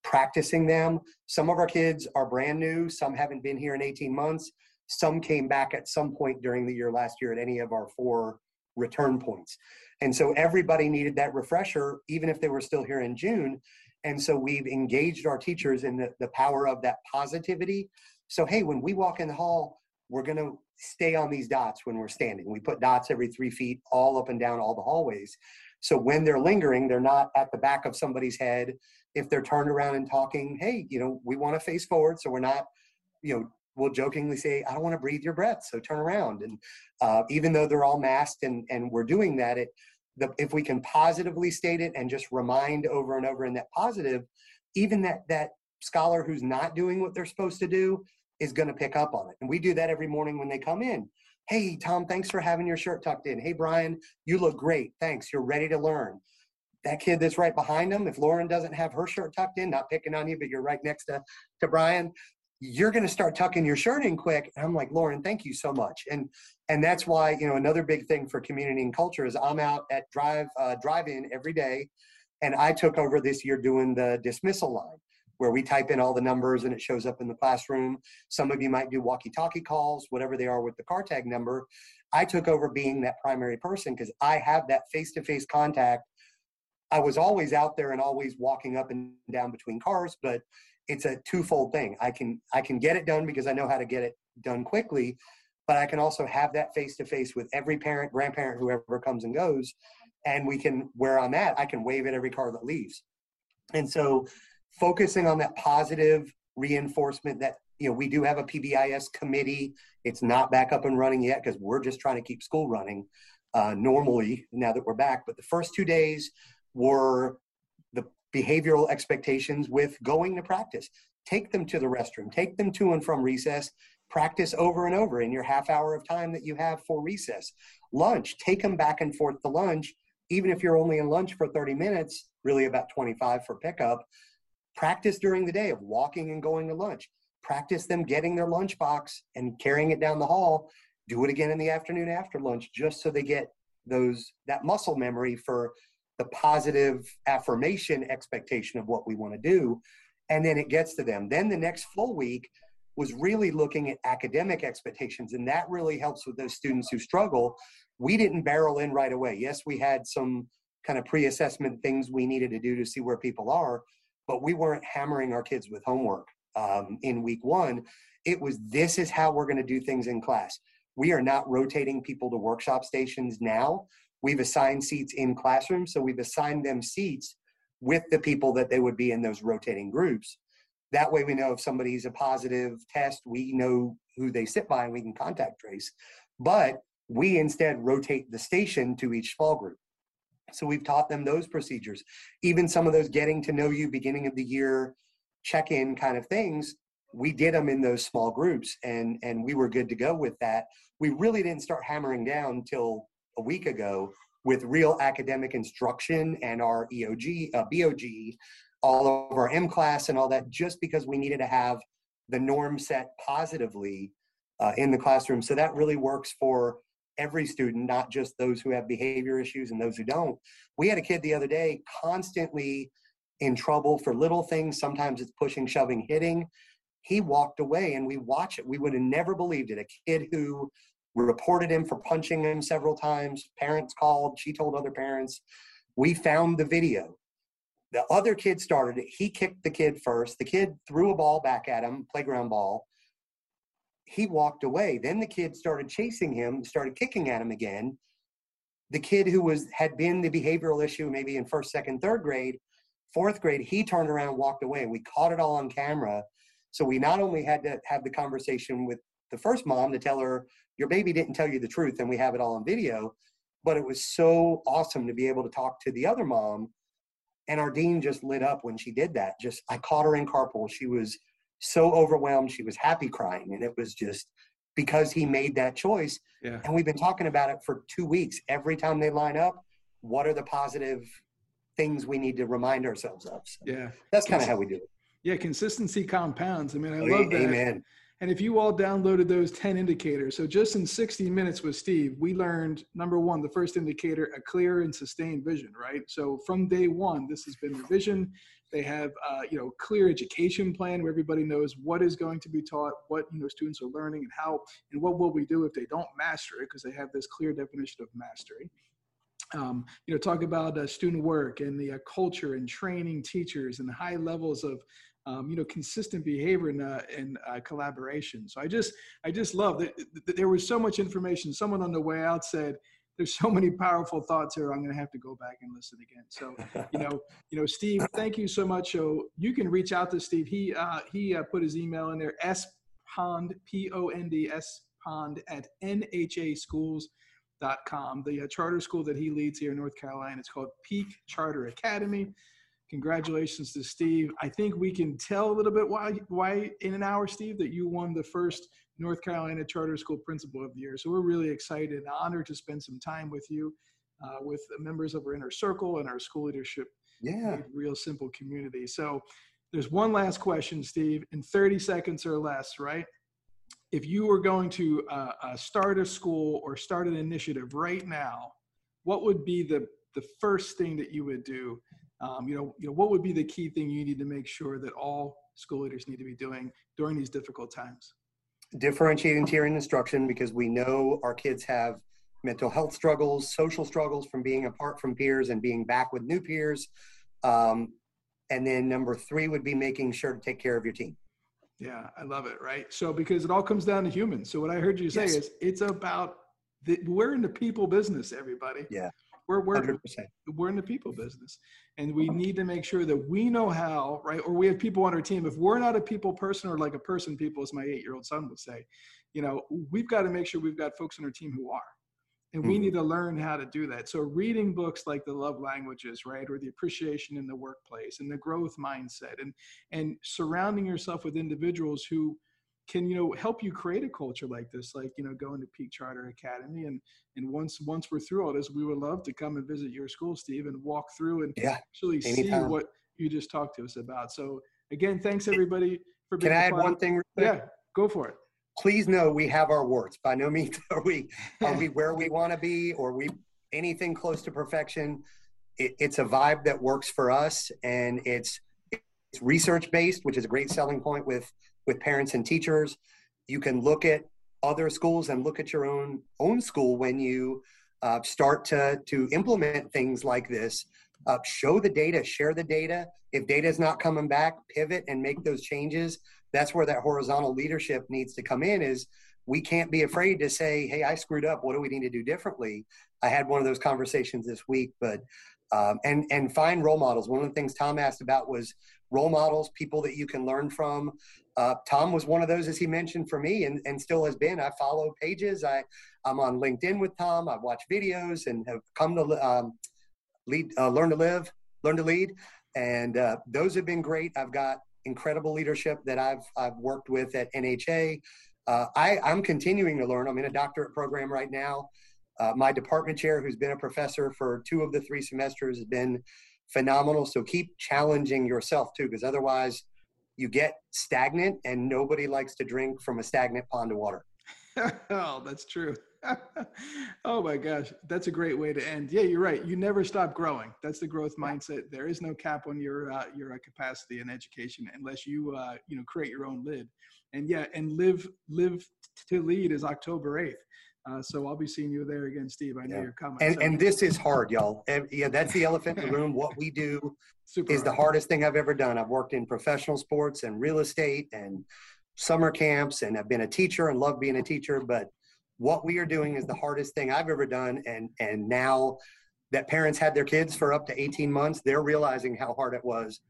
practicing them. Some of our kids are brand new, some haven't been here in 18 months. Some came back at some point during the year last year at any of our four return points. And so everybody needed that refresher, even if they were still here in June. And so we've engaged our teachers in the, the power of that positivity. So, hey, when we walk in the hall, we're going to stay on these dots when we're standing. We put dots every three feet all up and down all the hallways. So when they're lingering, they're not at the back of somebody's head. If they're turned around and talking, hey, you know, we want to face forward. So we're not, you know, will jokingly say, I don't want to breathe your breath, so turn around. And uh, even though they're all masked and, and we're doing that, it, the, if we can positively state it and just remind over and over in that positive, even that, that scholar who's not doing what they're supposed to do is going to pick up on it. And we do that every morning when they come in. Hey, Tom, thanks for having your shirt tucked in. Hey, Brian, you look great. Thanks. You're ready to learn. That kid that's right behind him, if Lauren doesn't have her shirt tucked in, not picking on you, but you're right next to, to Brian, you're going to start tucking your shirt in quick. And i'm like lauren thank you so much. And and that's why you know another big thing for community and culture is i'm out at drive uh, drive in every day and i took over this year doing the dismissal line where we type in all the numbers and it shows up in the classroom. Some of you might do walkie talkie calls whatever they are with the car tag number. I took over being that primary person because i have that face-to-face contact. I was always out there and always walking up and down between cars but it's a twofold thing. I can I can get it done because I know how to get it done quickly, but I can also have that face to face with every parent, grandparent, whoever comes and goes, and we can where on that I can wave at every car that leaves. And so focusing on that positive reinforcement that you know we do have a PBIS committee. It's not back up and running yet because we're just trying to keep school running uh, normally now that we're back. But the first two days were behavioral expectations with going to practice. Take them to the restroom, take them to and from recess, practice over and over in your half hour of time that you have for recess. Lunch, take them back and forth to lunch, even if you're only in lunch for 30 minutes, really about 25 for pickup. Practice during the day of walking and going to lunch. Practice them getting their lunchbox and carrying it down the hall. Do it again in the afternoon after lunch, just so they get those that muscle memory for the positive affirmation expectation of what we want to do and then it gets to them. Then the next full week was really looking at academic expectations and that really helps with those students who struggle. We didn't barrel in right away. Yes we had some kind of pre-assessment things we needed to do to see where people are but we weren't hammering our kids with homework um, in week one. It was this is how we're going to do things in class. We are not rotating people to workshop stations now We've assigned seats in classrooms, so we've assigned them seats with the people that they would be in those rotating groups. That way, we know if somebody's a positive test, we know who they sit by and we can contact trace. But we instead rotate the station to each small group. So we've taught them those procedures. Even some of those getting to know you beginning of the year check-in kind of things, we did them in those small groups and and we were good to go with that. We really didn't start hammering down until a week ago with real academic instruction and our EOG, uh, BOG, all of our mCLASS and all that, just because we needed to have the norm set positively uh, in the classroom. So that really works for every student, not just those who have behavior issues and those who don't. We had a kid the other day constantly in trouble for little things. Sometimes it's pushing, shoving, hitting. He walked away and we watch it. We would have never believed it. A kid who reported him for punching him several times. Parents called. She told other parents. We found the video. The other kid started it. He kicked the kid first. The kid threw a ball back at him, playground ball. He walked away. Then the kid started chasing him, started kicking at him again. The kid who was had been the behavioral issue maybe in first, second, third grade, fourth grade, he turned around and walked away. We caught it all on camera. So we not only had to have the conversation with the first mom to tell her your baby didn't tell you the truth and we have it all on video. But it was so awesome to be able to talk to the other mom and our dean just lit up when she did that. Just i caught her in carpool. She was so overwhelmed. She was happy crying and it was just because he made that choice. Yeah. and we've been talking about it for two weeks. Every time they line up what are the positive things we need to remind ourselves of? So yeah. that's kind of how we do it. Yeah consistency compounds. I mean i oh, love that. Amen and if you all downloaded those 10 indicators, so just in 60 minutes with Steve, we learned number one, the first indicator, a clear and sustained vision, right? So from day one, this has been the vision. They have, uh, you know, clear education plan where everybody knows what is going to be taught, what you know students are learning, and how, and what will we do if they don't master it, because they have this clear definition of mastery. Um, you know, talk about uh, student work and the uh, culture and training teachers and high levels of um, you know, consistent behavior and, uh, and uh, collaboration. So I just, I just love that, that there was so much information. Someone on the way out said, there's so many powerful thoughts here. I'm going to have to go back and listen again. So, you know, you know, Steve, thank you so much. So you can reach out to Steve. He, uh, he uh, put his email in there, S Pond, P O N D S Pond at NHA schools dot com. The uh, charter school that he leads here in North Carolina, it's called Peak Charter Academy. Congratulations to Steve. I think we can tell a little bit why why in an hour, Steve, that you won the first North Carolina Charter School Principal of the Year. So we're really excited and honored to spend some time with you, uh, with the members of our inner circle and our school leadership. Yeah. Real simple community. So there's one last question, Steve, in 30 seconds or less, right? If you were going to uh, uh, start a school or start an initiative right now, what would be the the first thing that you would do um, you know, you know, what would be the key thing you need to make sure that all school leaders need to be doing during these difficult times? Differentiating tiering instruction because we know our kids have mental health struggles, social struggles from being apart from peers and being back with new peers. Um, and then number three would be making sure to take care of your team. Yeah, I love it. Right. So because it all comes down to humans. So what I heard you say yes. is it's about the, we're in the people business, everybody. Yeah. We're we're 100%. we're in the people business, and we need to make sure that we know how, right? Or we have people on our team. If we're not a people person, or like a person people, as my eight-year-old son would say, you know, we've got to make sure we've got folks on our team who are, and we mm-hmm. need to learn how to do that. So reading books like the love languages, right, or the appreciation in the workplace, and the growth mindset, and and surrounding yourself with individuals who can you know help you create a culture like this like you know going to peak charter academy and and once once we're through all this we would love to come and visit your school steve and walk through and yeah, actually anytime. see what you just talked to us about. So again thanks everybody for being can i add one thing yeah go for it. Please know we have our warts. By no means are we are we where we want to be or we anything close to perfection. It, it's a vibe that works for us and it's it's research based which is a great selling point with with parents and teachers. You can look at other schools and look at your own own school when you uh, start to to implement things like this. Uh, show the data, share the data. If data is not coming back, pivot and make those changes. That's where that horizontal leadership needs to come in. Is we can't be afraid to say, "Hey, I screwed up. What do we need to do differently?" I had one of those conversations this week, but um, and and find role models. One of the things Tom asked about was role models, people that you can learn from. Uh, Tom was one of those, as he mentioned, for me, and, and still has been. I follow pages. I I'm on LinkedIn with Tom. I watch videos and have come to um, lead, uh, learn to live, learn to lead, and uh, those have been great. I've got incredible leadership that I've I've worked with at NHA. Uh, I, I'm continuing to learn. I'm in a doctorate program right now. Uh, my department chair, who's been a professor for two of the three semesters, has been phenomenal. So keep challenging yourself too, because otherwise you get stagnant and nobody likes to drink from a stagnant pond of water. oh, that's true. oh my gosh, that's a great way to end. Yeah, you're right. You never stop growing. That's the growth mindset. There is no cap on your uh, your uh, capacity in education unless you uh, you know create your own lid. And yeah, and live live to lead is October eighth. Uh, so I'll be seeing you there again, Steve. I know yeah. you're coming. And, so. and this is hard, y'all. And, yeah, that's the elephant in the room. What we do Super is hard. the hardest thing I've ever done. I've worked in professional sports and real estate and summer camps, and I've been a teacher and love being a teacher. But what we are doing is the hardest thing I've ever done. And and now that parents had their kids for up to 18 months, they're realizing how hard it was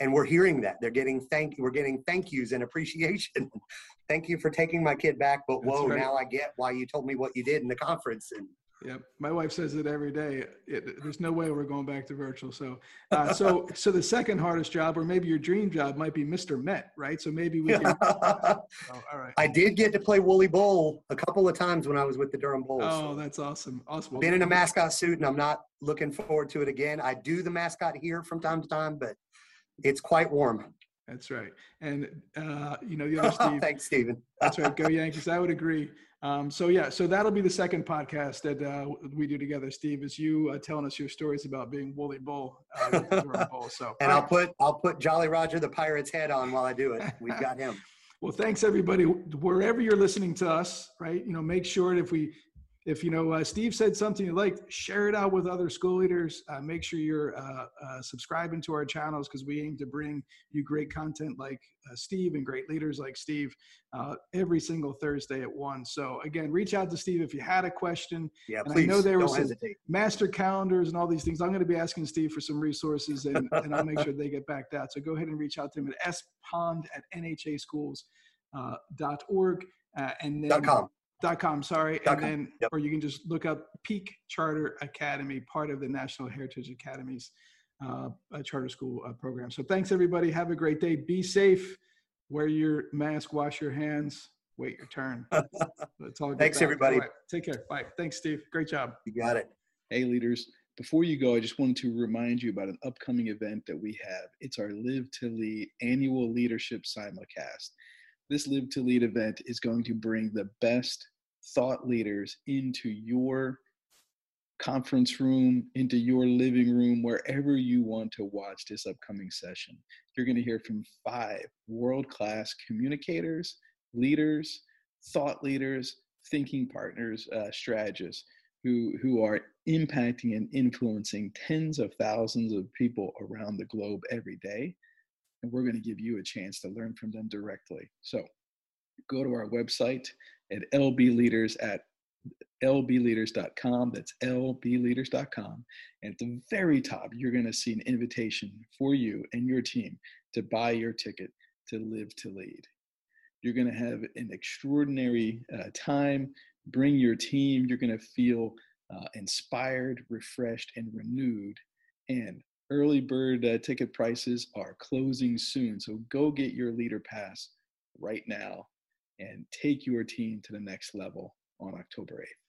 and we're hearing that they're getting thank we're getting thank yous and appreciation thank you for taking my kid back but whoa right. now i get why you told me what you did in the conference and yeah, my wife says it every day. It, there's no way we're going back to virtual. So, uh, so, so the second hardest job, or maybe your dream job, might be Mr. Met, right? So maybe we. Can, oh, all right. I did get to play Woolly Bowl a couple of times when I was with the Durham Bulls. Oh, that's awesome! Awesome. Been in a mascot suit, and I'm not looking forward to it again. I do the mascot here from time to time, but it's quite warm. That's right. And, uh, you know, the other Steve. Thanks, Stephen. that's right. Go Yankees. I would agree. Um, so, yeah, so that'll be the second podcast that uh, we do together, Steve, is you uh, telling us your stories about being Woolly Bull. Uh, Bull so, and I'll put, I'll put Jolly Roger the Pirate's head on while I do it. We've got him. well, thanks everybody. Wherever you're listening to us, right? You know, make sure if we if you know uh, Steve said something you like, share it out with other school leaders. Uh, make sure you're uh, uh subscribing to our channels because we aim to bring you great content like uh, Steve and great leaders like Steve uh, every single Thursday at one. So again, reach out to Steve if you had a question. Yeah, and please. I know there was master calendars and all these things. I'm going to be asking Steve for some resources and, and I'll make sure they get backed out. So go ahead and reach out to him at spond at org and then. Com dot com sorry. Dot and com. then yep. or you can just look up peak charter academy part of the national heritage academies uh, charter school uh, program. So thanks everybody. Have a great day. Be safe. Wear your mask wash your hands. Wait your turn. That's all thanks back. everybody. Right. take care. Bye. Thanks steve. Great job. You got it. Hey leaders. Before you go, I just wanted to remind you about an upcoming event that we have. It's our Live to Lead annual leadership simulcast this Live to Lead event is going to bring the best thought leaders into your conference room, into your living room, wherever you want to watch this upcoming session. You're going to hear from five world class communicators, leaders, thought leaders, thinking partners, uh, strategists who, who are impacting and influencing tens of thousands of people around the globe every day and we're going to give you a chance to learn from them directly. So go to our website at lbleaders at lbleaders.com. That's lbleaders.com. And at the very top, you're going to see an invitation for you and your team to buy your ticket to live to lead. You're going to have an extraordinary uh, time. Bring your team. You're going to feel uh, inspired, refreshed, and renewed. And Early bird uh, ticket prices are closing soon, so go get your leader pass right now and take your team to the next level on October 8th.